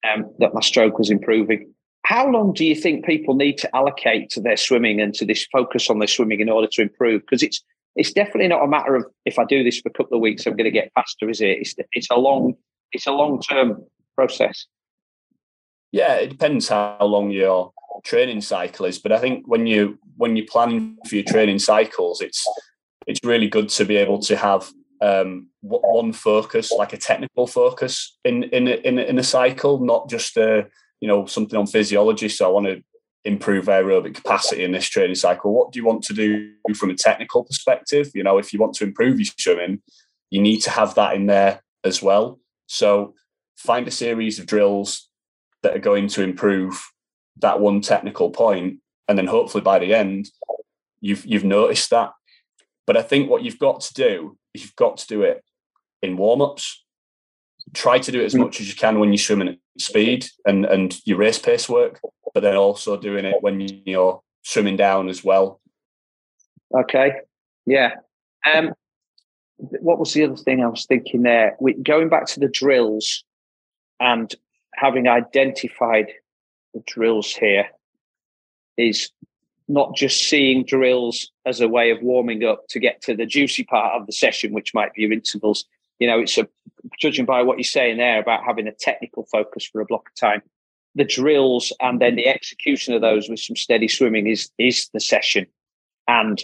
um, that my stroke was improving. how long do you think people need to allocate to their swimming and to this focus on their swimming in order to improve? Because it's it's definitely not a matter of if I do this for a couple of weeks, I'm going to get faster. Is it? It's it's a long it's a long term process. Yeah, it depends how long your training cycle is, but I think when you when you're planning for your training cycles, it's it's really good to be able to have um, one focus, like a technical focus in in in in a cycle, not just a you know something on physiology. So I want to improve aerobic capacity in this training cycle. What do you want to do from a technical perspective? You know, if you want to improve your swimming, you need to have that in there as well. So find a series of drills that are going to improve that one technical point, and then hopefully by the end, you've you've noticed that. But I think what you've got to do, you've got to do it in warm ups. Try to do it as mm. much as you can when you're swimming at speed and and your race pace work, but then also doing it when you're swimming down as well. Okay, yeah. Um, what was the other thing I was thinking there? We, going back to the drills and having identified the drills here is not just seeing drills as a way of warming up to get to the juicy part of the session, which might be your intervals. You know, it's a judging by what you're saying there about having a technical focus for a block of time. The drills and then the execution of those with some steady swimming is is the session. And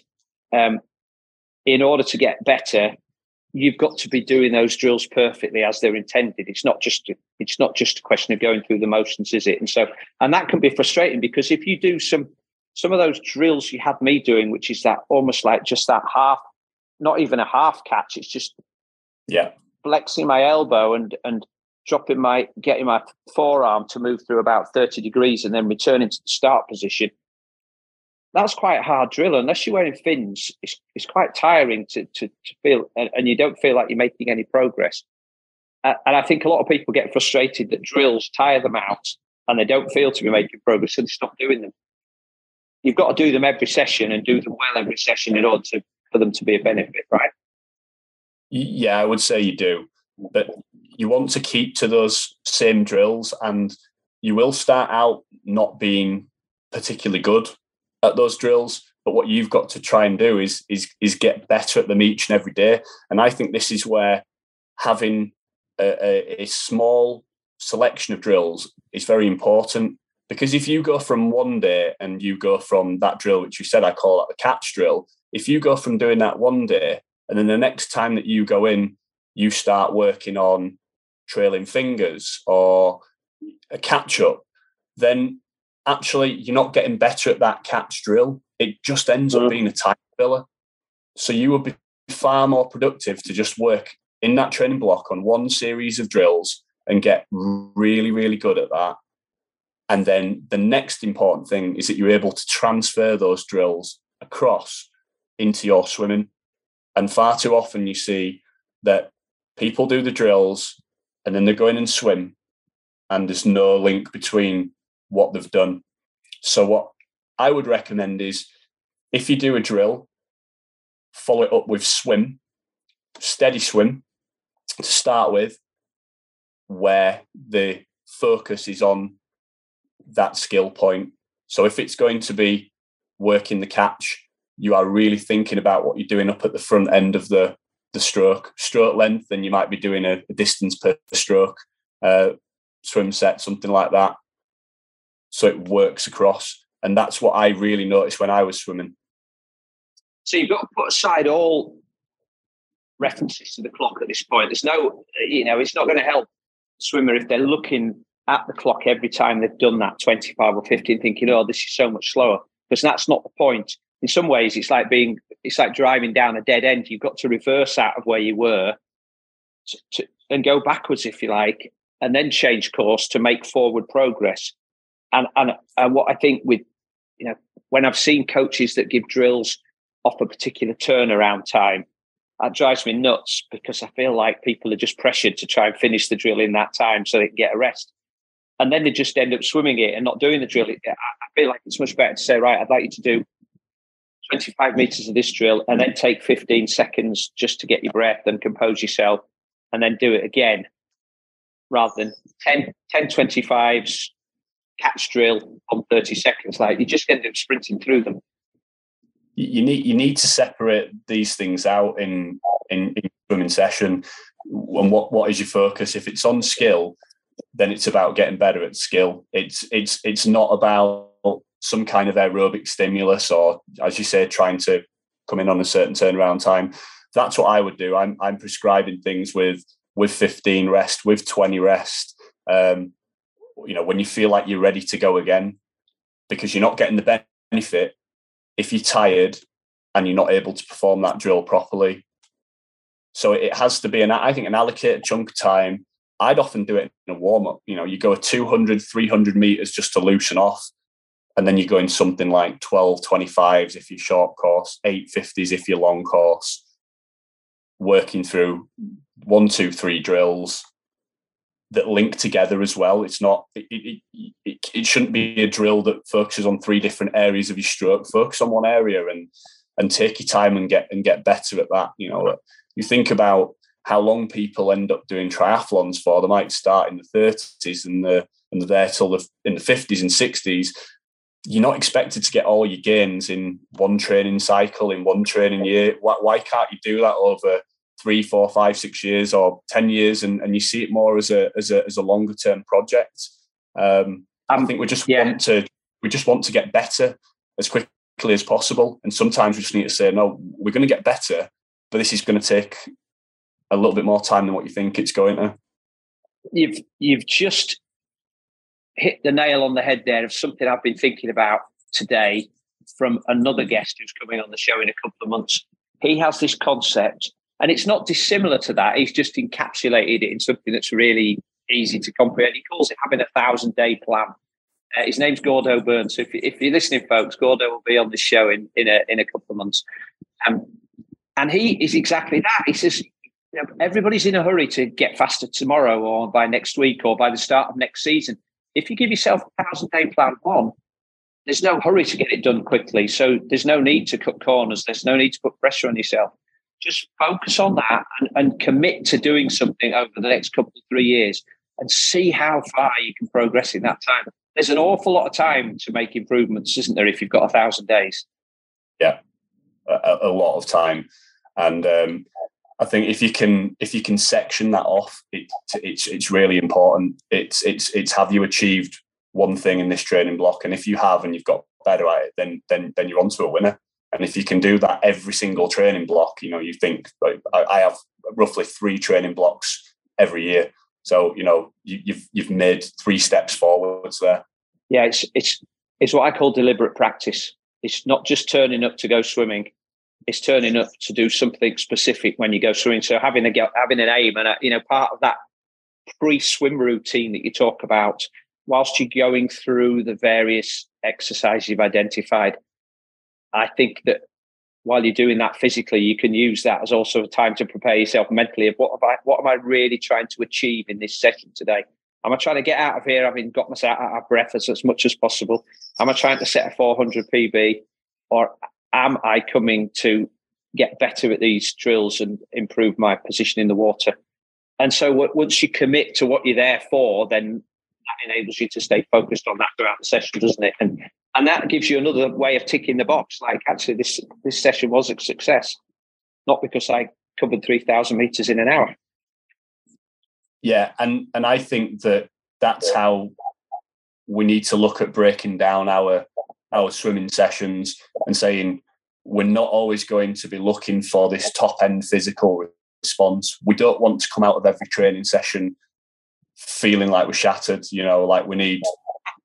um, in order to get better, you've got to be doing those drills perfectly as they're intended. It's not just it's not just a question of going through the motions, is it? And so and that can be frustrating because if you do some some of those drills you had me doing, which is that almost like just that half, not even a half catch, it's just yeah flexing my elbow and and dropping my getting my forearm to move through about 30 degrees and then returning to the start position that's quite a hard drill. Unless you're wearing fins, it's, it's quite tiring to, to, to feel, and, and, you don't feel like you're making any progress. Uh, and I think a lot of people get frustrated that drills tire them out and they don't feel to be making progress, so they stop doing them. You've got to do them every session and do them well every session in order to, for them to be a benefit, right? Yeah, I would say you do. But you want to keep to those same drills and you will start out not being particularly good at those drills. But what you've got to try and do is is is get better at them each and every day. And I think this is where having a, a, a small selection of drills is very important because if you go from one day and you go from that drill, which you said I call it the catch drill, if you go from doing that one day and then the next time that you go in, you start working on trailing fingers or a catch up, then actually you're not getting better at that catch drill. It just ends up mm. being a time filler. So you would be far more productive to just work in that training block on one series of drills and get really, really good at that. And then the next important thing is that you're able to transfer those drills across into your swimming. And far too often you see that people do the drills and then they go in and swim, and there's no link between what they've done. So, what I would recommend is if you do a drill, follow it up with swim, steady swim to start with, where the focus is on that skill point. So, if it's going to be working the catch, you are really thinking about what you're doing up at the front end of the the stroke, stroke length, and you might be doing a, a distance per stroke, uh, swim set, something like that so it works across. And that's what I really noticed when I was swimming. So you've got to put aside all references to the clock at this point. There's no, you know, it's not going to help swimmer if they're looking at the clock every time they've done that 25 or 15, thinking, oh, this is so much slower. Because that's not the point. In some ways, it's like being, it's like driving down a dead end. You've got to reverse out of where you were to, to, and go backwards, if you like, and then change course to make forward progress and and what I think with you know when I've seen coaches that give drills off a particular turnaround time, that drives me nuts because I feel like people are just pressured to try and finish the drill in that time so they can get a rest. And then they just end up swimming it and not doing the drill. I feel like it's much better to say, right, I'd like you to do 25 meters of this drill and then take 15 seconds just to get your breath and compose yourself and then do it again rather than 10, 10 25s catch drill on 30 seconds. Like you just end up sprinting through them. You need you need to separate these things out in in, in swimming session. And what what is your focus? If it's on skill, then it's about getting better at skill. It's it's it's not about some kind of aerobic stimulus or, as you say, trying to come in on a certain turnaround time. That's what I would do. I'm I'm prescribing things with with 15 rest, with 20 rest. Um, you know, when you feel like you're ready to go again, because you're not getting the benefit if you're tired and you're not able to perform that drill properly. So it has to be an, I think, an allocated chunk of time. I'd often do it in a warm up. You know, you go a 200, 300 meters just to loosen off. And then you go in something like 12, 25s if you're short course, 850s if you're long course, working through one, two, three drills, that link together as well. It's not it, it, it, it, shouldn't be a drill that focuses on three different areas of your stroke. Focus on one area and and take your time and get and get better at that. You know, you think about how long people end up doing triathlons for. They might start in the thirties and the and there till the in the fifties and sixties. You're not expected to get all your gains in one training cycle in one training year. Why, why can't you do that over three, four, five, six years or ten years, and, and you see it more as a as a as a longer term project. Um, I think we just yeah. want to we just want to get better as quickly as possible, and sometimes we just need to say, no, we're going to get better, but this is going to take a little bit more time than what you think it's going to. You've you've just hit the nail on the head there of something I've been thinking about today from another guest who's coming on the show in a couple of months. He has this concept and it's not dissimilar to that. He's just encapsulated it in something that's really easy to comprehend. He calls it having a thousand day plan. Uh, his name's Gordo Byrn. So if, if, you're listening, folks, Gordo will be on the show in, in, a, in a couple of months. Um, and he is exactly that. He says, you know, everybody's in a hurry to get faster tomorrow or by next week or by the start of next season. If you give yourself a thousand day plan one, there's no hurry to get it done quickly. So there's no need to cut corners. There's no need to put pressure on yourself just focus on that and, and commit to doing something over the next couple of three years and see how far you can progress in that time. There's an awful lot of time to make improvements, isn't there, if you've got a thousand days? Yeah, a, a lot of time. And um, I think if you can if you can section that off, it, it's it's really important. It's it's it's have you achieved one thing in this training block, and if you have and you've got better at it, then then then you're onto a winner. And if you can do that every single training block, you know, you think like, I have roughly three training blocks every year. So you know you, you've you've made three steps forwards there. Yeah, it's it's it's what I call deliberate practice. It's not just turning up to go swimming; it's turning up to do something specific when you go swimming. So having a having an aim and a, you know part of that pre-swim routine that you talk about, whilst you're going through the various exercises you've identified, I think that while you're doing that physically, you can use that as also a time to prepare yourself mentally of what am I, what am I really trying to achieve in this session today? Am I trying to get out of here having got myself out of breath as, as much as possible? Am I trying to set a 400 PB or am I coming to get better at these drills and improve my position in the water? And so once you commit to what you're there for, then enables you to stay focused on that throughout the session, doesn't it? And and that gives you another way of ticking the box. Like actually, this this session was a success, not because I covered three thousand meters in an hour. Yeah, and and I think that that's how we need to look at breaking down our our swimming sessions and saying we're not always going to be looking for this top end physical response. We don't want to come out of every training session feeling like we're shattered. You know, like we need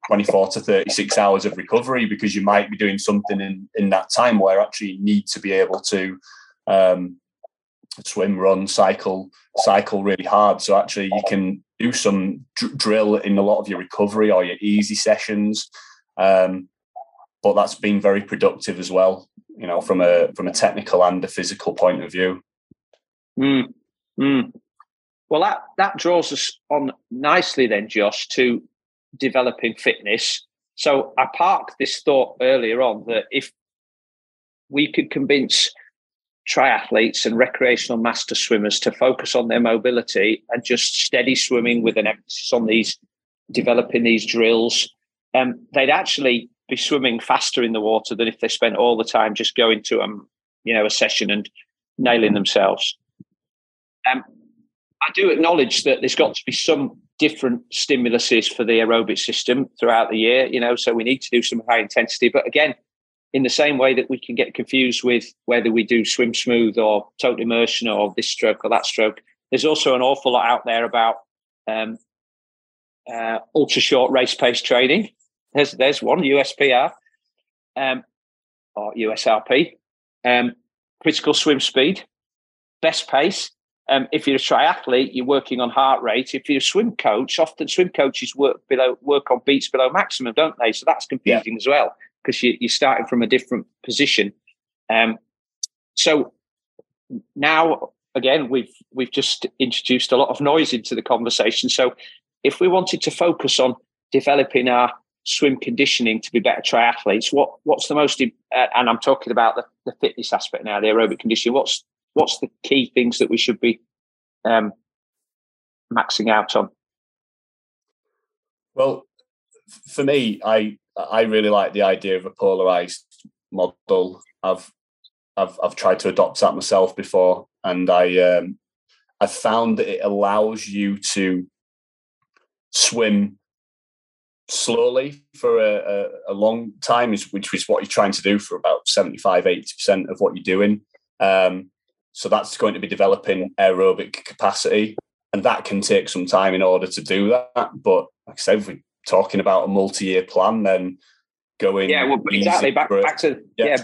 24 to 36 hours of recovery because you might be doing something in, in that time where actually you need to be able to um, swim, run, cycle, cycle really hard. So actually you can do some dr- drill in a lot of your recovery or your easy sessions. Um, but that's been very productive as well, you know, from a from a technical and a physical point of view. Mm, mm. Well, that that draws us on nicely then, Josh, to developing fitness. So I parked this thought earlier on that if we could convince triathletes and recreational master swimmers to focus on their mobility and just steady swimming with an emphasis on these developing these drills um, they'd actually be swimming faster in the water than if they spent all the time just going to um, you know, a session and nailing themselves. Um, I do acknowledge that there's got to be some different stimuluses for the aerobic system throughout the year, you know, so we need to do some high intensity. But again, in the same way that we can get confused with whether we do swim smooth or total immersion or this stroke or that stroke, there's also an awful lot out there about um, uh, ultra short race pace training. There's there's one USPR um, or USRP, um, critical swim speed, best pace. Um, if you're a triathlete, you're working on heart rate. If you're a swim coach, often swim coaches work below work on beats below maximum, don't they? So that's confusing yeah. as well because you, are starting from a different position. Um, so now again, we've we've just introduced a lot of noise into the conversation. So if we wanted to focus on developing our swim conditioning to be better triathletes, what what's the most? Uh, and I'm talking about the, the fitness aspect now, the aerobic conditioning. What's what's the key things that we should be um, maxing out on? Well, for me, I I really like the idea of a polarized model. I've I've I've tried to adopt that myself before, and I um, I found that it allows you to swim slowly for a, a, a, long time, which is what you're trying to do for about 75, 80% of what you're doing. Um, so that's going to be developing aerobic capacity. And that can take some time in order to do that. But like I said, if we're talking about a multi year plan, then going. Yeah, well, exactly. Back, back to, yeah. yeah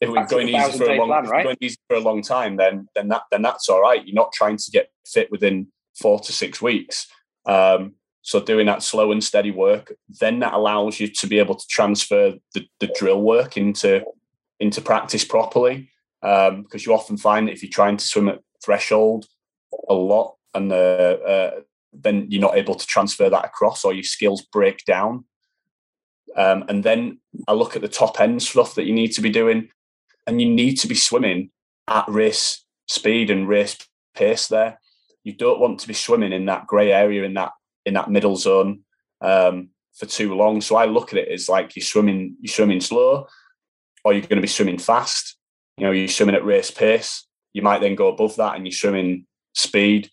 if we're going easy for a long, plan, right? going easy for a long time, then then that then that's all right. You're not trying to get fit within four to six weeks. Um, so doing that slow and steady work, then that allows you to be able to transfer the, the drill work into into practice properly. Um, because you often find that if you're trying to swim at threshold a lot, and uh, uh, then you're not able to transfer that across, or your skills break down. Um, and then I look at the top end stuff that you need to be doing, and you need to be swimming at race speed and race pace. There, you don't want to be swimming in that grey area in that in that middle zone um, for too long. So I look at it as like you're swimming, you're swimming slow, or you're going to be swimming fast. You know, you're swimming at race pace. You might then go above that and you're swimming speed.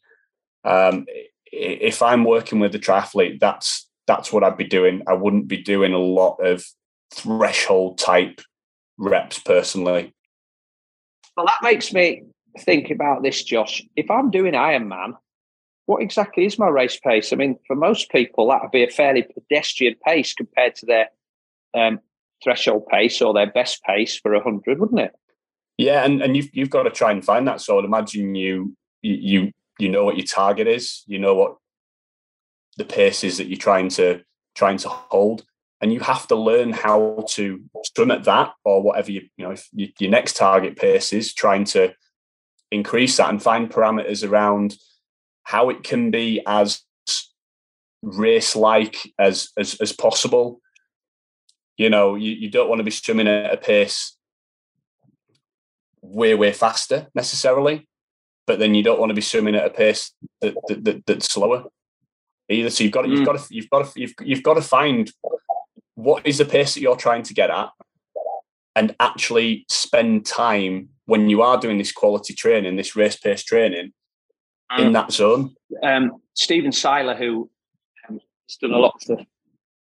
Um, if I'm working with a triathlete, that's that's what I'd be doing. I wouldn't be doing a lot of threshold type reps personally. Well, that makes me think about this, Josh. If I'm doing Ironman, what exactly is my race pace? I mean, for most people, that would be a fairly pedestrian pace compared to their um, threshold pace or their best pace for a hundred, wouldn't it? Yeah, and, and you've you've got to try and find that. So I'd imagine you you you know what your target is, you know what the pace is that you're trying to trying to hold, and you have to learn how to swim at that or whatever you you know if your next target pace is, trying to increase that and find parameters around how it can be as race like as, as as possible. You know, you, you don't want to be swimming at a pace way way faster necessarily, but then you don't want to be swimming at a pace that, that, that that's slower either. So you've got to, you've mm. got to you've got to you've, you've got to find what is the pace that you're trying to get at, and actually spend time when you are doing this quality training, this race pace training, in um, that zone? Um, Stephen Seiler, who um, has done a lot of the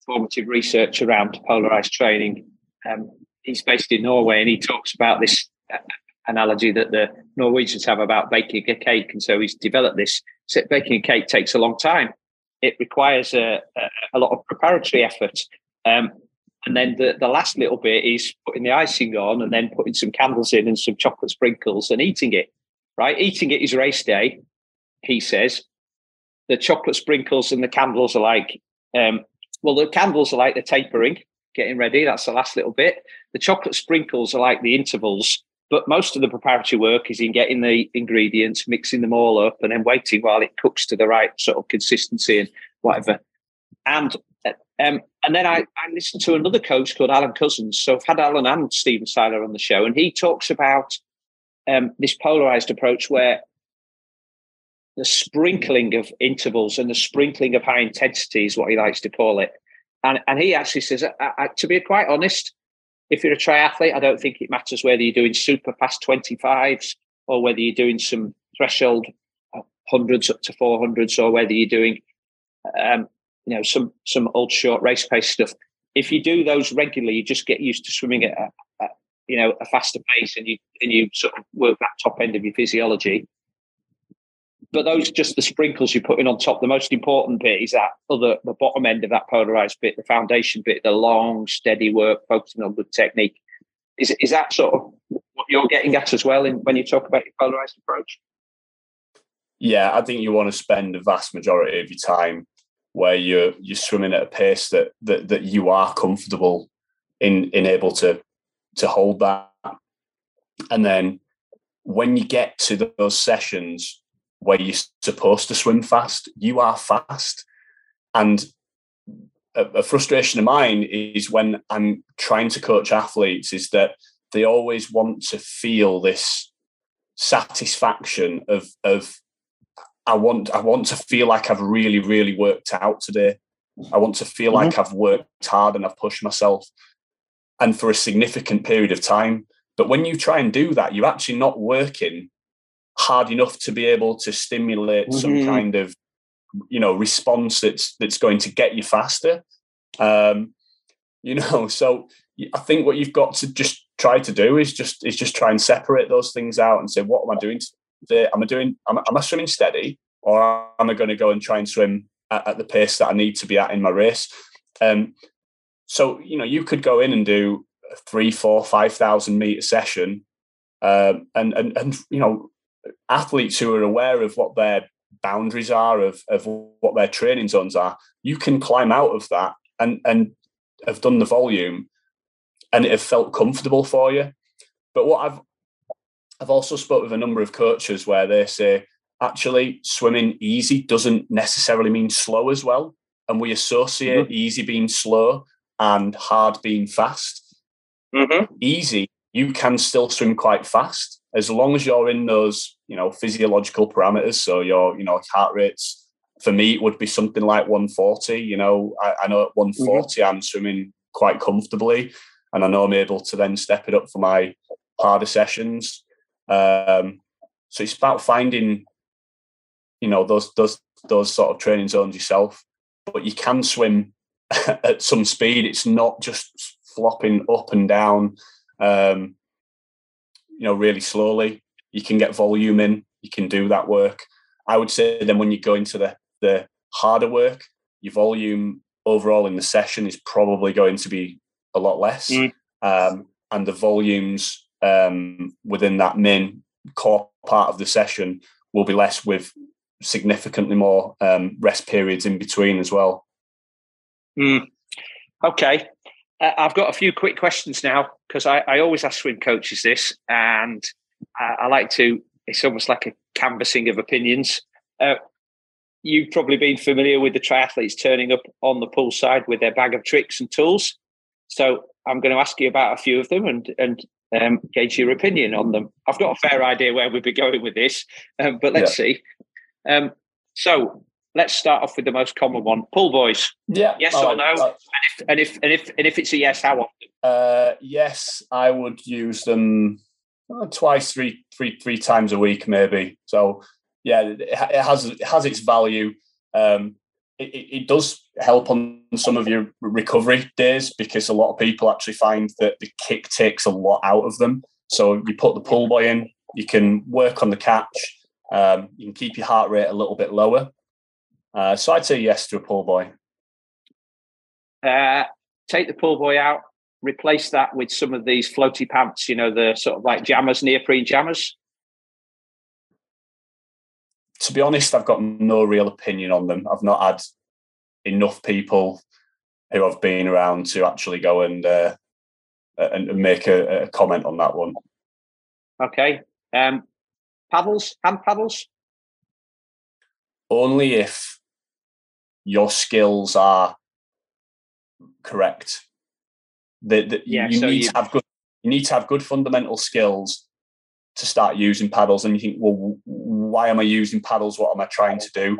formative research around polarized training, um, he's based in Norway and he talks about this uh, analogy that the Norwegians have about baking a cake. And so he's developed this. So baking a cake takes a long time. It requires a, a, a lot of preparatory effort. Um, and then the, the last little bit is putting the icing on and then putting some candles in and some chocolate sprinkles and eating it. Right? Eating it is race day he says. The chocolate sprinkles and the candles are like, um, well, the candles are like the tapering, getting ready. That's the last little bit. The chocolate sprinkles are like the intervals, but most of the preparatory work is in getting the ingredients, mixing them all up, and then waiting while it cooks to the right sort of consistency and whatever. And um, and then I, I listened to another coach called Alan Couzens. So I've had Alan and Stephen Seiler on the show, and he talks about um, this polarized approach where the sprinkling of intervals and the sprinkling of high intensity is what he likes to call it. and and he actually says, I, I, to be quite honest, if you're a triathlete, I don't think it matters whether you're doing super fast 25s or whether you're doing some threshold hundreds up to 400s or whether you're doing um, you know some some old short race pace stuff. If you do those regularly you just get used to swimming at a, a, you know a faster pace and you and you sort of work that top end of your physiology but those just the sprinkles you're putting on top. The most important bit is that other the bottom end of that polarized bit the foundation bit the long steady work focusing on good technique. Is, is that sort of what you're getting at as well in, when you talk about your polarized approach? Yeah, I think you want to spend the vast majority of your time where you're you're swimming at a pace that that that you are comfortable in in able to to hold that. And then when you get to those sessions where you're supposed to swim fast, you are fast. And a, a frustration of mine is when I'm trying to coach athletes is that they always want to feel this satisfaction of of I want I want to feel like I've really really worked out today. I want to feel mm-hmm. like I've worked hard and I've pushed myself, and for a significant period of time. But when you try and do that, you're actually not working hard enough to be able to stimulate mm-hmm. some kind of you know response that's that's going to get you faster. Um, you know, so I think what you've got to just try to do is just is just try and separate those things out and say, what am I doing am I doing? Am, am I swimming steady, or am I going to go and try and swim at, at, the pace that I need to be at in my race? Um, so you know, you could go in and do a three, four, five thousand meter session, um, and and and you know, athletes who are aware of what their boundaries are of of what their training zones are, you can climb out of that and and have done the volume, and it have felt comfortable for you. But what I've I've also spoke with a number of coaches where they say actually swimming easy doesn't necessarily mean slow as well, and we associate mm-hmm. easy being slow and hard being fast. Mm-hmm. Easy, you can still swim quite fast as long as you're in those you know physiological parameters. So your you know heart rates for me it would be something like 140. You know, I, I know at 140 mm-hmm. I'm swimming quite comfortably, and I know I'm able to then step it up for my harder sessions. Um, so it's about finding, you know, those those those sort of training zones yourself. But you can swim at some speed. It's not just flopping up and down, um, you know, really slowly. You can get volume in. You can do that work. I would say then when you go into the the harder work, your volume overall in the session is probably going to be a lot less, mm. um, and the volumes um, within that main core part of the session will be less with significantly more um, rest periods in between as well. Mm. Okay. Uh, I've got a few quick questions now because I, I, always ask swim coaches this, and I, I, like to, it's almost like a canvassing of opinions. Uh, you've probably been familiar with the triathletes turning up on the pool side with their bag of tricks and tools. So I'm going to ask you about a few of them and, and um, gauge your opinion on them. I've got a fair idea where we'd be going with this, um, but let's yeah. see. Um, so let's start off with the most common one: pull boys. Yeah. Yes or no? And if, and if and if and if it's a yes, how often? Uh, yes, I would use them uh, twice, three, three, three times a week, maybe. So yeah, it, it has it has its value. Um, it, it, does help on some of your recovery days because a lot of people actually find that the kick takes a lot out of them. So you put the pull boy in, you can work on the catch, um, you can keep your heart rate a little bit lower. Uh, so I'd say yes to a pull boy. Uh, take the pull boy out, replace that with some of these floaty pants, you know, the sort of like jammers, neoprene jammers to be honest, I've got no real opinion on them. I've not had enough people who I've been around to actually go and uh, and make a, a, comment on that one. Okay. Um, paddles, hand paddles. Only if your skills are correct. The, the, yeah, you so need you... to have good. You need to have good fundamental skills to start using paddles and you think well why am i using paddles what am i trying to do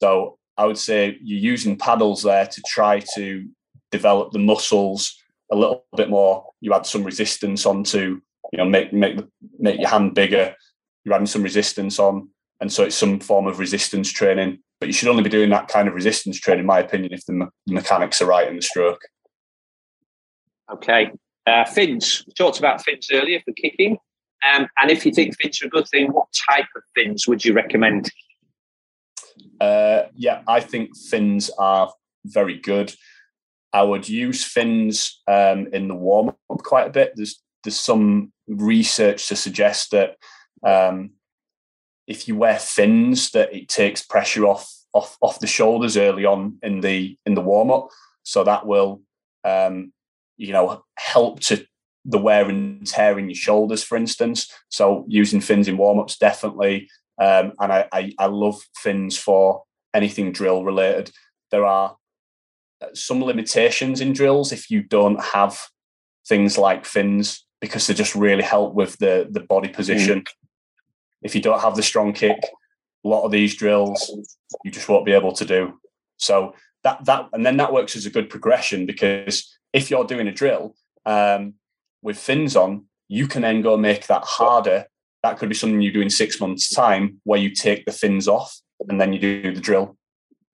so i would say you're using paddles there to try to develop the muscles a little bit more. You add some resistance onto, you know, make make make your hand bigger. You're adding some resistance on, and so it's some form of resistance training. But you should only be doing that kind of resistance training, in my opinion, if the, me- mechanics are right in the stroke. Okay, uh, fins. We talked about fins earlier for kicking. Um, and if you think fins are a good thing, what type of fins would you recommend? Uh, yeah, I think fins are very good. I would use fins um, in the warm up quite a bit. There's there's some research to suggest that um, if you wear fins, that it takes pressure off off off the shoulders early on in the in the warm up, so that will um, you know help to the wear and tear in your shoulders, for instance. So using fins in warm ups definitely, um, and I, I I love fins for anything drill related. There are uh, some limitations in drills if you don't have things like fins because they just really help with the the body position. Mm. If you don't have the strong kick, a lot of these drills you just won't be able to do. So that that and then that works as a good progression because if you're doing a drill um, with fins on, you can then go make that harder. That could be something you do in six months' time, where you take the fins off and then you do the drill.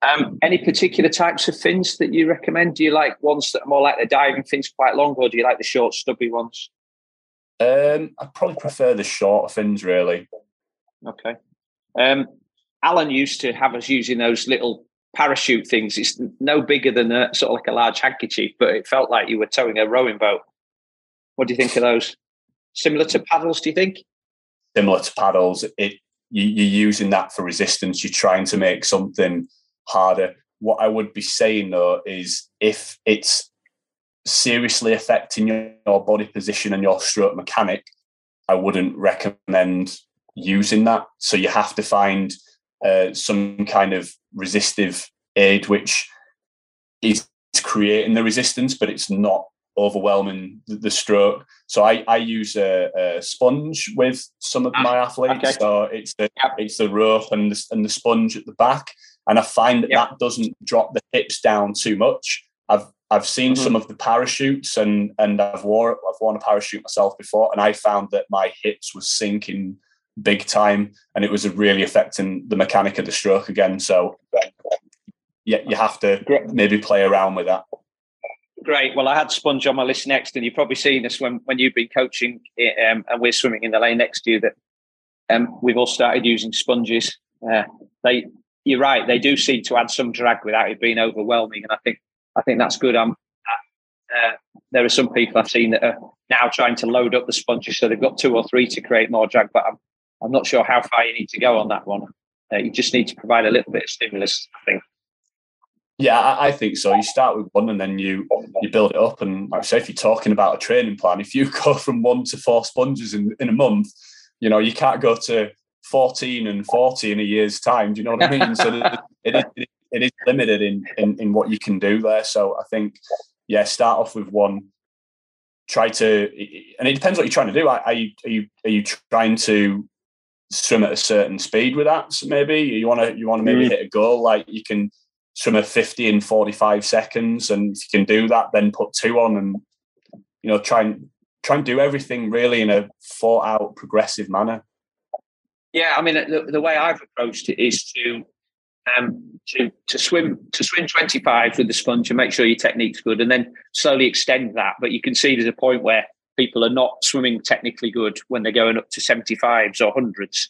Um, any particular types of fins that you recommend? Do you like ones that are more like the diving fins, quite long, or do you like the short, stubby ones? Um, I probably prefer the shorter fins, really. Okay. Um, Alan used to have us using those little parachute things. It's no bigger than a sort of like a large handkerchief, but it felt like you were towing a rowing boat. What do you think of those? Similar to paddles, do you think? Similar to paddles. It you, you're using that for resistance. You're trying to make something harder. What I would be saying though is if it's seriously affecting your body position and your stroke mechanic, I wouldn't recommend using that. So you have to find uh, some kind of resistive aid which is creating the resistance, but it's not overwhelming the stroke. So I, I use a, a sponge with some of my ah, athletes. Okay. So it's the it's the rope and the, and the sponge at the back, and I find that yep. that doesn't drop the hips down too much. I've I've seen mm-hmm. some of the parachutes and and I've wore I've worn a parachute myself before, and I found that my hips were sinking big time, and it was really affecting the mechanic of the stroke again. So yeah, you have to maybe play around with that. Great. Well, I had Sponge on my list next, and you've probably seen this when, when you've been coaching um, and we're swimming in the lane next to you that um, we've all started using sponges. Uh, they, you're right, they do seem to add some drag without it being overwhelming, and I think I think that's good. I'm, uh, there are some people I've seen that are now trying to load up the sponges, so they've got two or three to create more drag. But I'm I'm not sure how far you need to go on that one. Uh, you just need to provide a little bit of stimulus, I think. Yeah, I, I, think so. You start with one and then you you build it up. And like I say, if you're talking about a training plan, if you go from one to four sponges in, in a month, you know, you can't go to 14 and 40 in a year's time. Do you know what I mean? so it is, it is limited in, in, in what you can do there. So I think, yeah, start off with one. Try to, and it depends what you're trying to do. Are you are you are you trying to swim at a certain speed with that? So maybe you want to you want to maybe mm. hit a goal like you can swim a 50 in 45 seconds and if you can do that then put two on and you know try and try and do everything really in a thought out progressive manner yeah i mean the, the way i've approached it is to um, to to swim to swim 25 with the sponge and make sure your technique's good and then slowly extend that but you can see there's a point where people are not swimming technically good when they're going up to 75s or 100s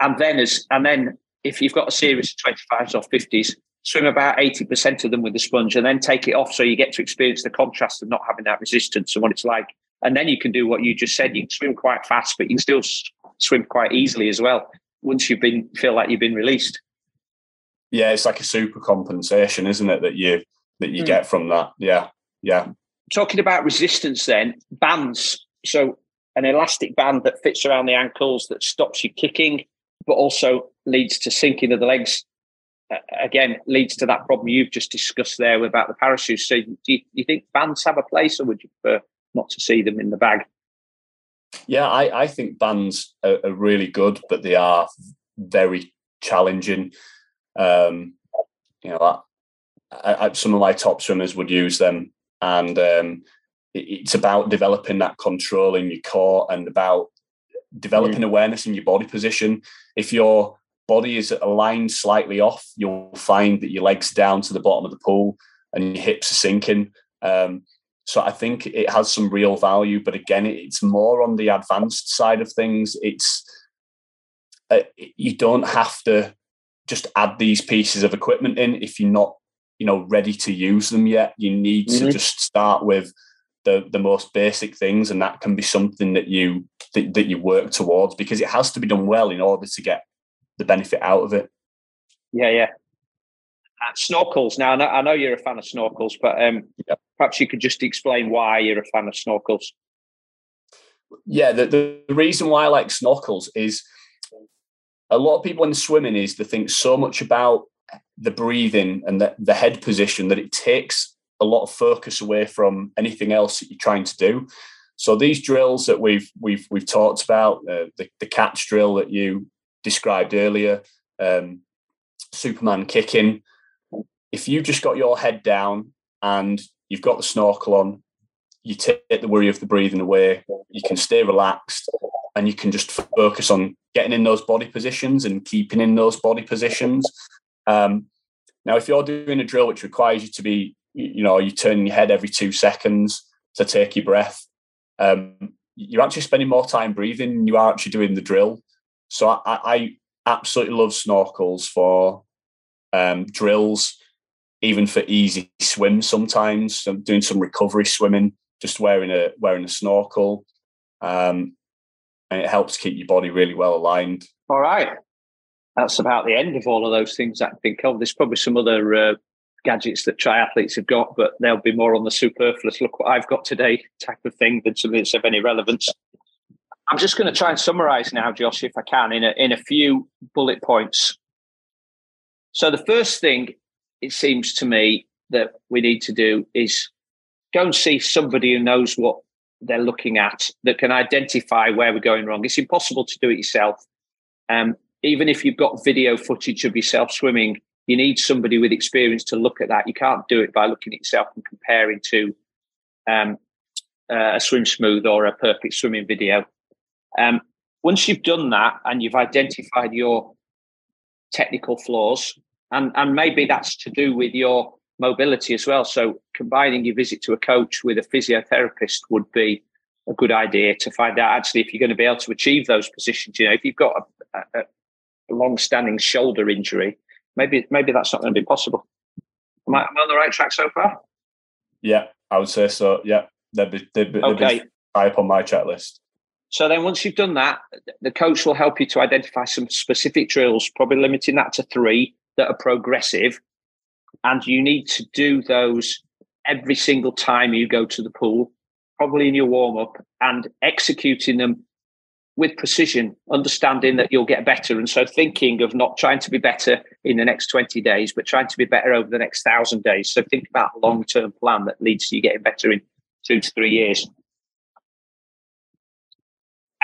and then as and then if you've got a series of 25s or 50s swim about 80% of them with the sponge and then take it off so you get to experience the contrast of not having that resistance and what it's like. And then you can do what you just said. You can swim quite fast, but you can still swim quite easily as well once you've been feel like you've been released. Yeah, it's like a super compensation, isn't it? That you that you mm. get from that. Yeah, yeah. Talking about resistance, then bands. So an elastic band that fits around the ankles that stops you kicking, but also leads to sinking of the legs again leads to that problem you've just discussed there about the parachutes. So, do you, do you, think bands have a place, or would you prefer not to see them in the bag? Yeah, I, I think bands are, are, really good, but they are very challenging. Um, you know, I, some of my top swimmers would use them, and um, it's about developing that control in your core and about developing mm. awareness in your body position. If your body is aligned slightly off, you'll find that your legs down to the bottom of the pool and your hips are sinking. Um, so I think it has some real value, but again, it's more on the advanced side of things. It's uh, you don't have to just add these pieces of equipment in if you're not, you know, ready to use them yet. You need mm-hmm. to just start with the the most basic things, and that can be something that you that, that you work towards because it has to be done well in order to get the benefit out of it. Yeah, yeah. Uh, snorkels. Now, I know, I know, you're a fan of snorkels, but um, yep. perhaps you could just explain why you're a fan of snorkels. Yeah, the, the reason why I like snorkels is a lot of people in swimming is they think so much about the breathing and the, the head position that it takes a lot of focus away from anything else that you're trying to do. So these drills that we've we've we've talked about, uh, the, the catch drill that you described earlier, um, Superman kicking, if you've just got your head down and you've got the snorkel on, you take the worry of the breathing away, you can stay relaxed and you can just focus on getting in those body positions and keeping in those body positions. Um, now, if you're doing a drill which requires you to be, you know, you turn your head every two seconds to take your breath, um, you're actually spending more time breathing you are actually doing the drill. So I, I absolutely love snorkels for um, drills even for easy swims sometimes. I'm doing some recovery swimming, just wearing a wearing a snorkel, um, and it helps keep your body really well aligned. All right, that's about the end of all of those things I think of. There's probably some other uh, gadgets that triathletes have got, but they'll be more on the superfluous. Look what I've got today, type of thing than something that's of any relevance. I'm just going to try and summarize now, Josh, if I can, in a, in a few bullet points. So the first thing it seems to me that we need to do is go and see somebody who knows what they're looking at that can identify where we're going wrong. It's impossible to do it yourself. Um, even if you've got video footage of yourself swimming, you need somebody with experience to look at that. You can't do it by looking at yourself and comparing to um, uh, a swim smooth or a perfect swimming video. Um, once you've done that and you've identified your technical flaws, and and maybe that's to do with your mobility as well. So combining your visit to a coach with a physiotherapist would be a good idea to find out actually if you're going to be able to achieve those positions. You know, if you've got a, a, long-standing shoulder injury, maybe maybe that's not going to be possible. Am I, am I on the right track so far? Yeah, I would say so. Yeah, they'd be, they'd be, okay. They'd be high up on my checklist. So then, once you've done that, the coach will help you to identify some specific drills, probably limiting that to three that are progressive, and you need to do those every single time you go to the pool, probably in your warm up, and executing them with precision, understanding that you'll get better. And so thinking of not trying to be better in the next 20 days, but trying to be better over the next thousand days. So think about a long term plan that leads to you getting better in two to three years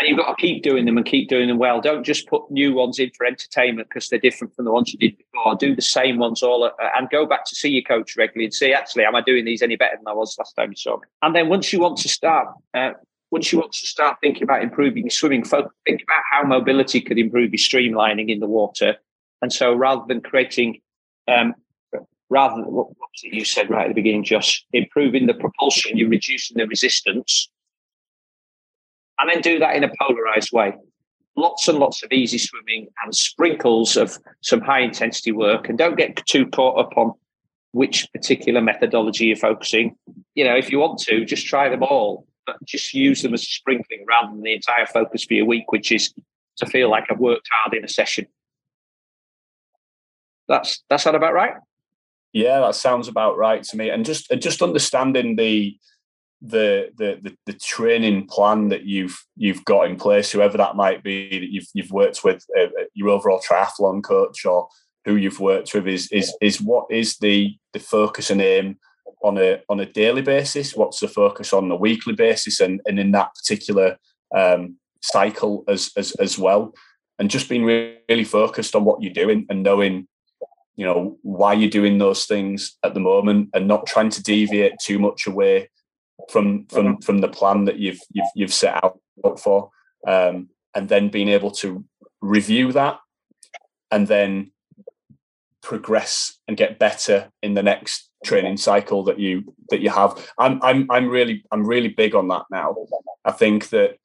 and you've got to keep doing them and keep doing them well. Don't just put new ones in for entertainment because they're different from the ones you did before. Do the same ones all and go back to see your coach regularly and see actually, am I doing these any better than I was last time you saw me? And then once you want to start, uh, once you want to start thinking about improving your swimming, think about how mobility could improve your streamlining in the water. And so, rather than creating, um, rather than what was you said right at the beginning, Josh, improving the propulsion, you're reducing the resistance and then do that in a polarized way. Lots and lots of easy swimming and sprinkles of some high intensity work. And don't get too caught up on which particular methodology you're focusing. You know, if you want to, just try them all, just use them as a sprinkling rather than the entire focus for your week, which is to feel like I've worked hard in a session. That's that's that about right? Yeah, that sounds about right to me. And just just understanding the the, the the the training plan that you've you've got in place, whoever that might be that you've you've worked with, uh, uh, your overall triathlon coach or who you've worked with, is is is what is the the focus and aim on a on a daily basis? What's the focus on a weekly basis, and and in that particular um, cycle as as as well, and just being really, really focused on what you're doing and knowing you know why you're doing those things at the moment and not trying to deviate too much away from from mm-hmm. from the plan that you've you've you've set out for um, and then being able to review that and then progress and get better in the next training cycle that you that you have. I'm i'm i'm really i'm really big on that now. I think that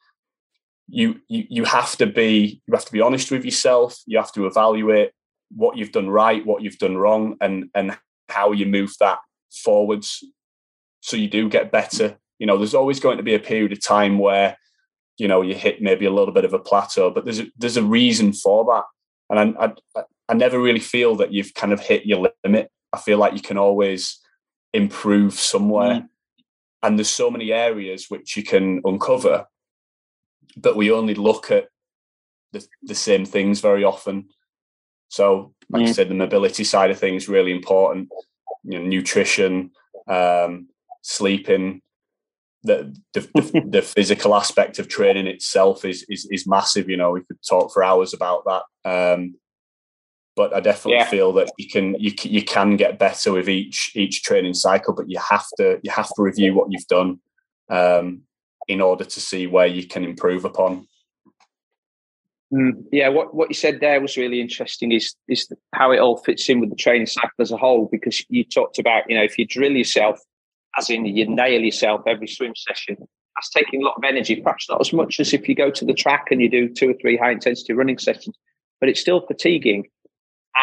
you you you have to be you have to be honest with yourself. You have to evaluate what you've done right what you've done wrong and and how you move that forwards so you do get better. You know there's always going to be a period of time where you know you hit maybe a little bit of a plateau but there's a, there's a reason for that. And I, I I never really feel that you've kind of hit your limit I feel like you can always improve somewhere. Mm. And there's so many areas which you can uncover, but we only look at the, the same things very often. So, like mm. I said, the mobility side of things really important. You know, nutrition, um, sleeping, the the, the the, physical aspect of training itself is, is is massive. You know, we could talk for hours about that. Um, but I definitely yeah. feel that you can you you can get better with each each training cycle, but you have to you have to review what you've done um, in order to see where you can improve upon. Mm, yeah, what, what you said there was really interesting. Is is how it all fits in with the training cycle as a whole? Because you talked about you know if you drill yourself, as in you nail yourself every swim session, that's taking a lot of energy. Perhaps not as much as if you go to the track and you do two or three high intensity running sessions, but it's still fatiguing.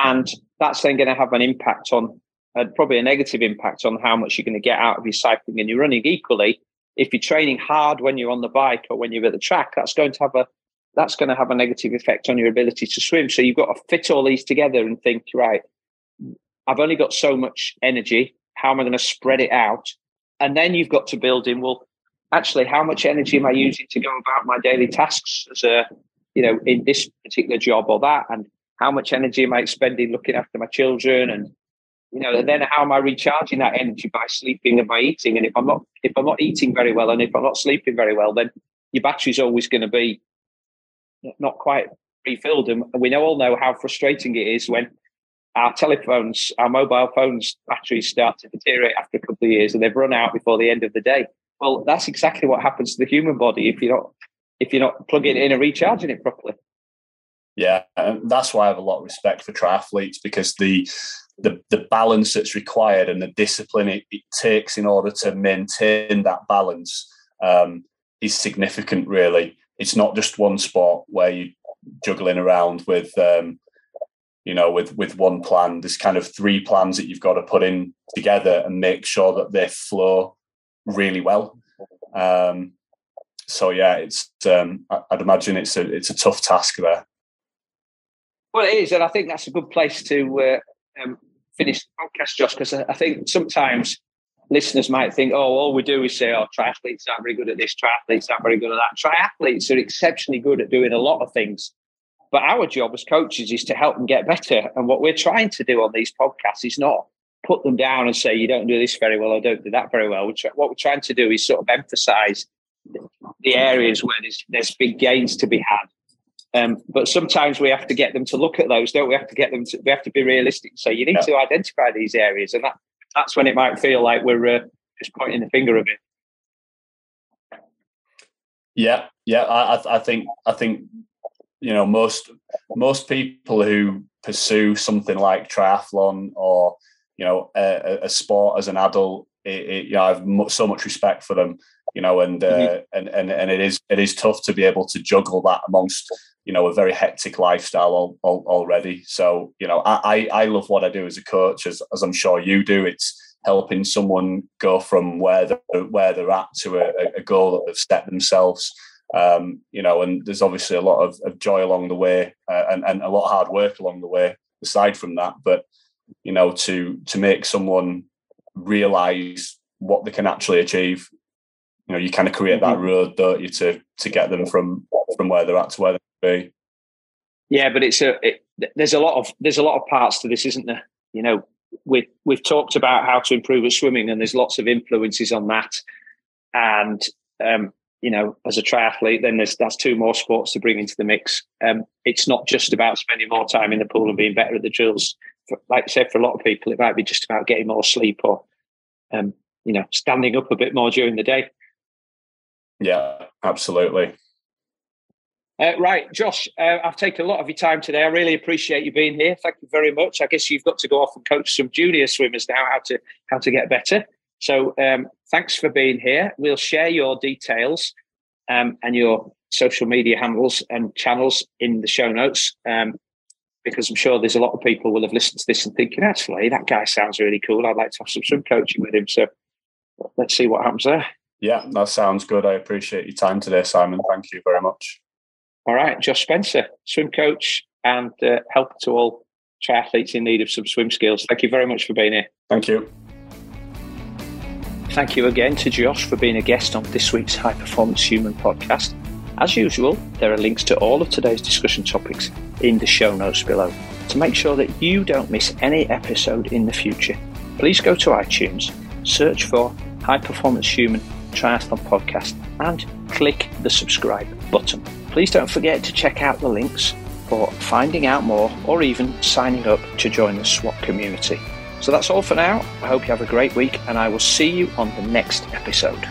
And that's then going to have an impact on, uh, probably a negative impact on how much you're going to get out of your cycling and your running. Equally, if you're training hard when you're on the bike or when you're at the track, that's going to have a that's going to have a negative effect on your ability to swim. So you've got to fit all these together and think, right, I've only got so much energy. How am I going to spread it out? And then you've got to build in, well, actually, how much energy am I using to go about my daily tasks as a, you know, in this particular job or that? And how much energy am I spending looking after my children? And you know and then how am I recharging that energy by sleeping and by eating? And if I'm not if I'm not eating very well and if I'm not sleeping very well then your battery's always going to be not quite refilled. And we all know how frustrating it is when our telephones our mobile phones batteries start to deteriorate after a couple of years and they've run out before the end of the day. Well that's exactly what happens to the human body if you're not if you're not plugging it in and recharging it properly yeah, that's why I have a lot of respect for triathletes because the the the balance that's required and the discipline it, it takes in order to maintain that balance um, is significant. Really, it's not just one sport where you're juggling around with um, you know with with one plan. There's kind of three plans that you've got to put in together and make sure that they flow really well. Um, so yeah, it's um, I'd imagine it's a it's a tough task there. Well, it is, and I think that's a good place to uh, um, finish the podcast, Josh, because I think sometimes listeners might think, oh, all we do is say, oh, triathletes aren't very good at this, triathletes aren't very good at that. Triathletes are exceptionally good at doing a lot of things. But our job as coaches is to help them get better. And what we're trying to do on these podcasts is not put them down and say, you don't do this very well or don't do that very well. What we're trying to do is sort of emphasize the areas where there's, there's big gains to be had um, but sometimes we have to get them to look at those, don't we? Have to get them to. We have to be realistic. So you need yeah. to identify these areas, and that that's when it might feel like we're uh, just pointing the finger a bit. Yeah, yeah. I, I think I think you know most most people who pursue something like triathlon or you know a, a sport as an adult, it, it, you know, I have so much respect for them. You know, and uh, mm-hmm. and and and it is it is tough to be able to juggle that amongst you know a very hectic lifestyle already. So you know I, I love what I do as a coach, as, as I'm sure you do. It's helping someone go from where they're, where they're at to a, a goal that they've set themselves. Um, you know, and there's obviously a lot of, of joy along the way uh, and, and a lot of hard work along the way. Aside from that, but you know, to to make someone realize what they can actually achieve, you know, you kind of create that mm-hmm. road, don't you, to to get them from from where they're at to where they be. Yeah, but it's a it, there's a lot of there's a lot of parts to this, isn't there? You know, we we've talked about how to improve at swimming, and there's lots of influences on that. And um, you know, as a triathlete, then there's that's two more sports to bring into the mix. Um, it's not just about spending more time in the pool and being better at the drills. for, like I said, for a lot of people, it might be just about getting more sleep or, um, you know, standing up a bit more during the day. Yeah, absolutely. Uh, right, Josh, uh, I've taken a lot of your time today. I really appreciate you being here. Thank you very much. I guess you've got to go off and coach some junior swimmers now how to how to get better. So um, thanks for being here. We'll share your details um, and your social media handles and channels in the show notes um, because I'm sure there's a lot of people will have listened to this and thinking, actually, that guy sounds really cool. I'd like to have some swim coaching with him. So let's see what happens there. Yeah, that sounds good. I appreciate your time today, Simon. Thank you very much. All right, Josh Spencer, swim coach and uh, helper to all triathletes in need of some swim skills. Thank you very much for being here. Thank you. Thank you again to Josh for being a guest on this week's High Performance Human podcast. As usual, there are links to all of today's discussion topics in the show notes below. To make sure that you don't miss any episode in the future, please go to iTunes, search for High Performance Human Triathlon Podcast, and click the subscribe button. Please don't forget to check out the links for finding out more or even signing up to join the SWAT community. So that's all for now. I hope you have a great week and I will see you on the next episode.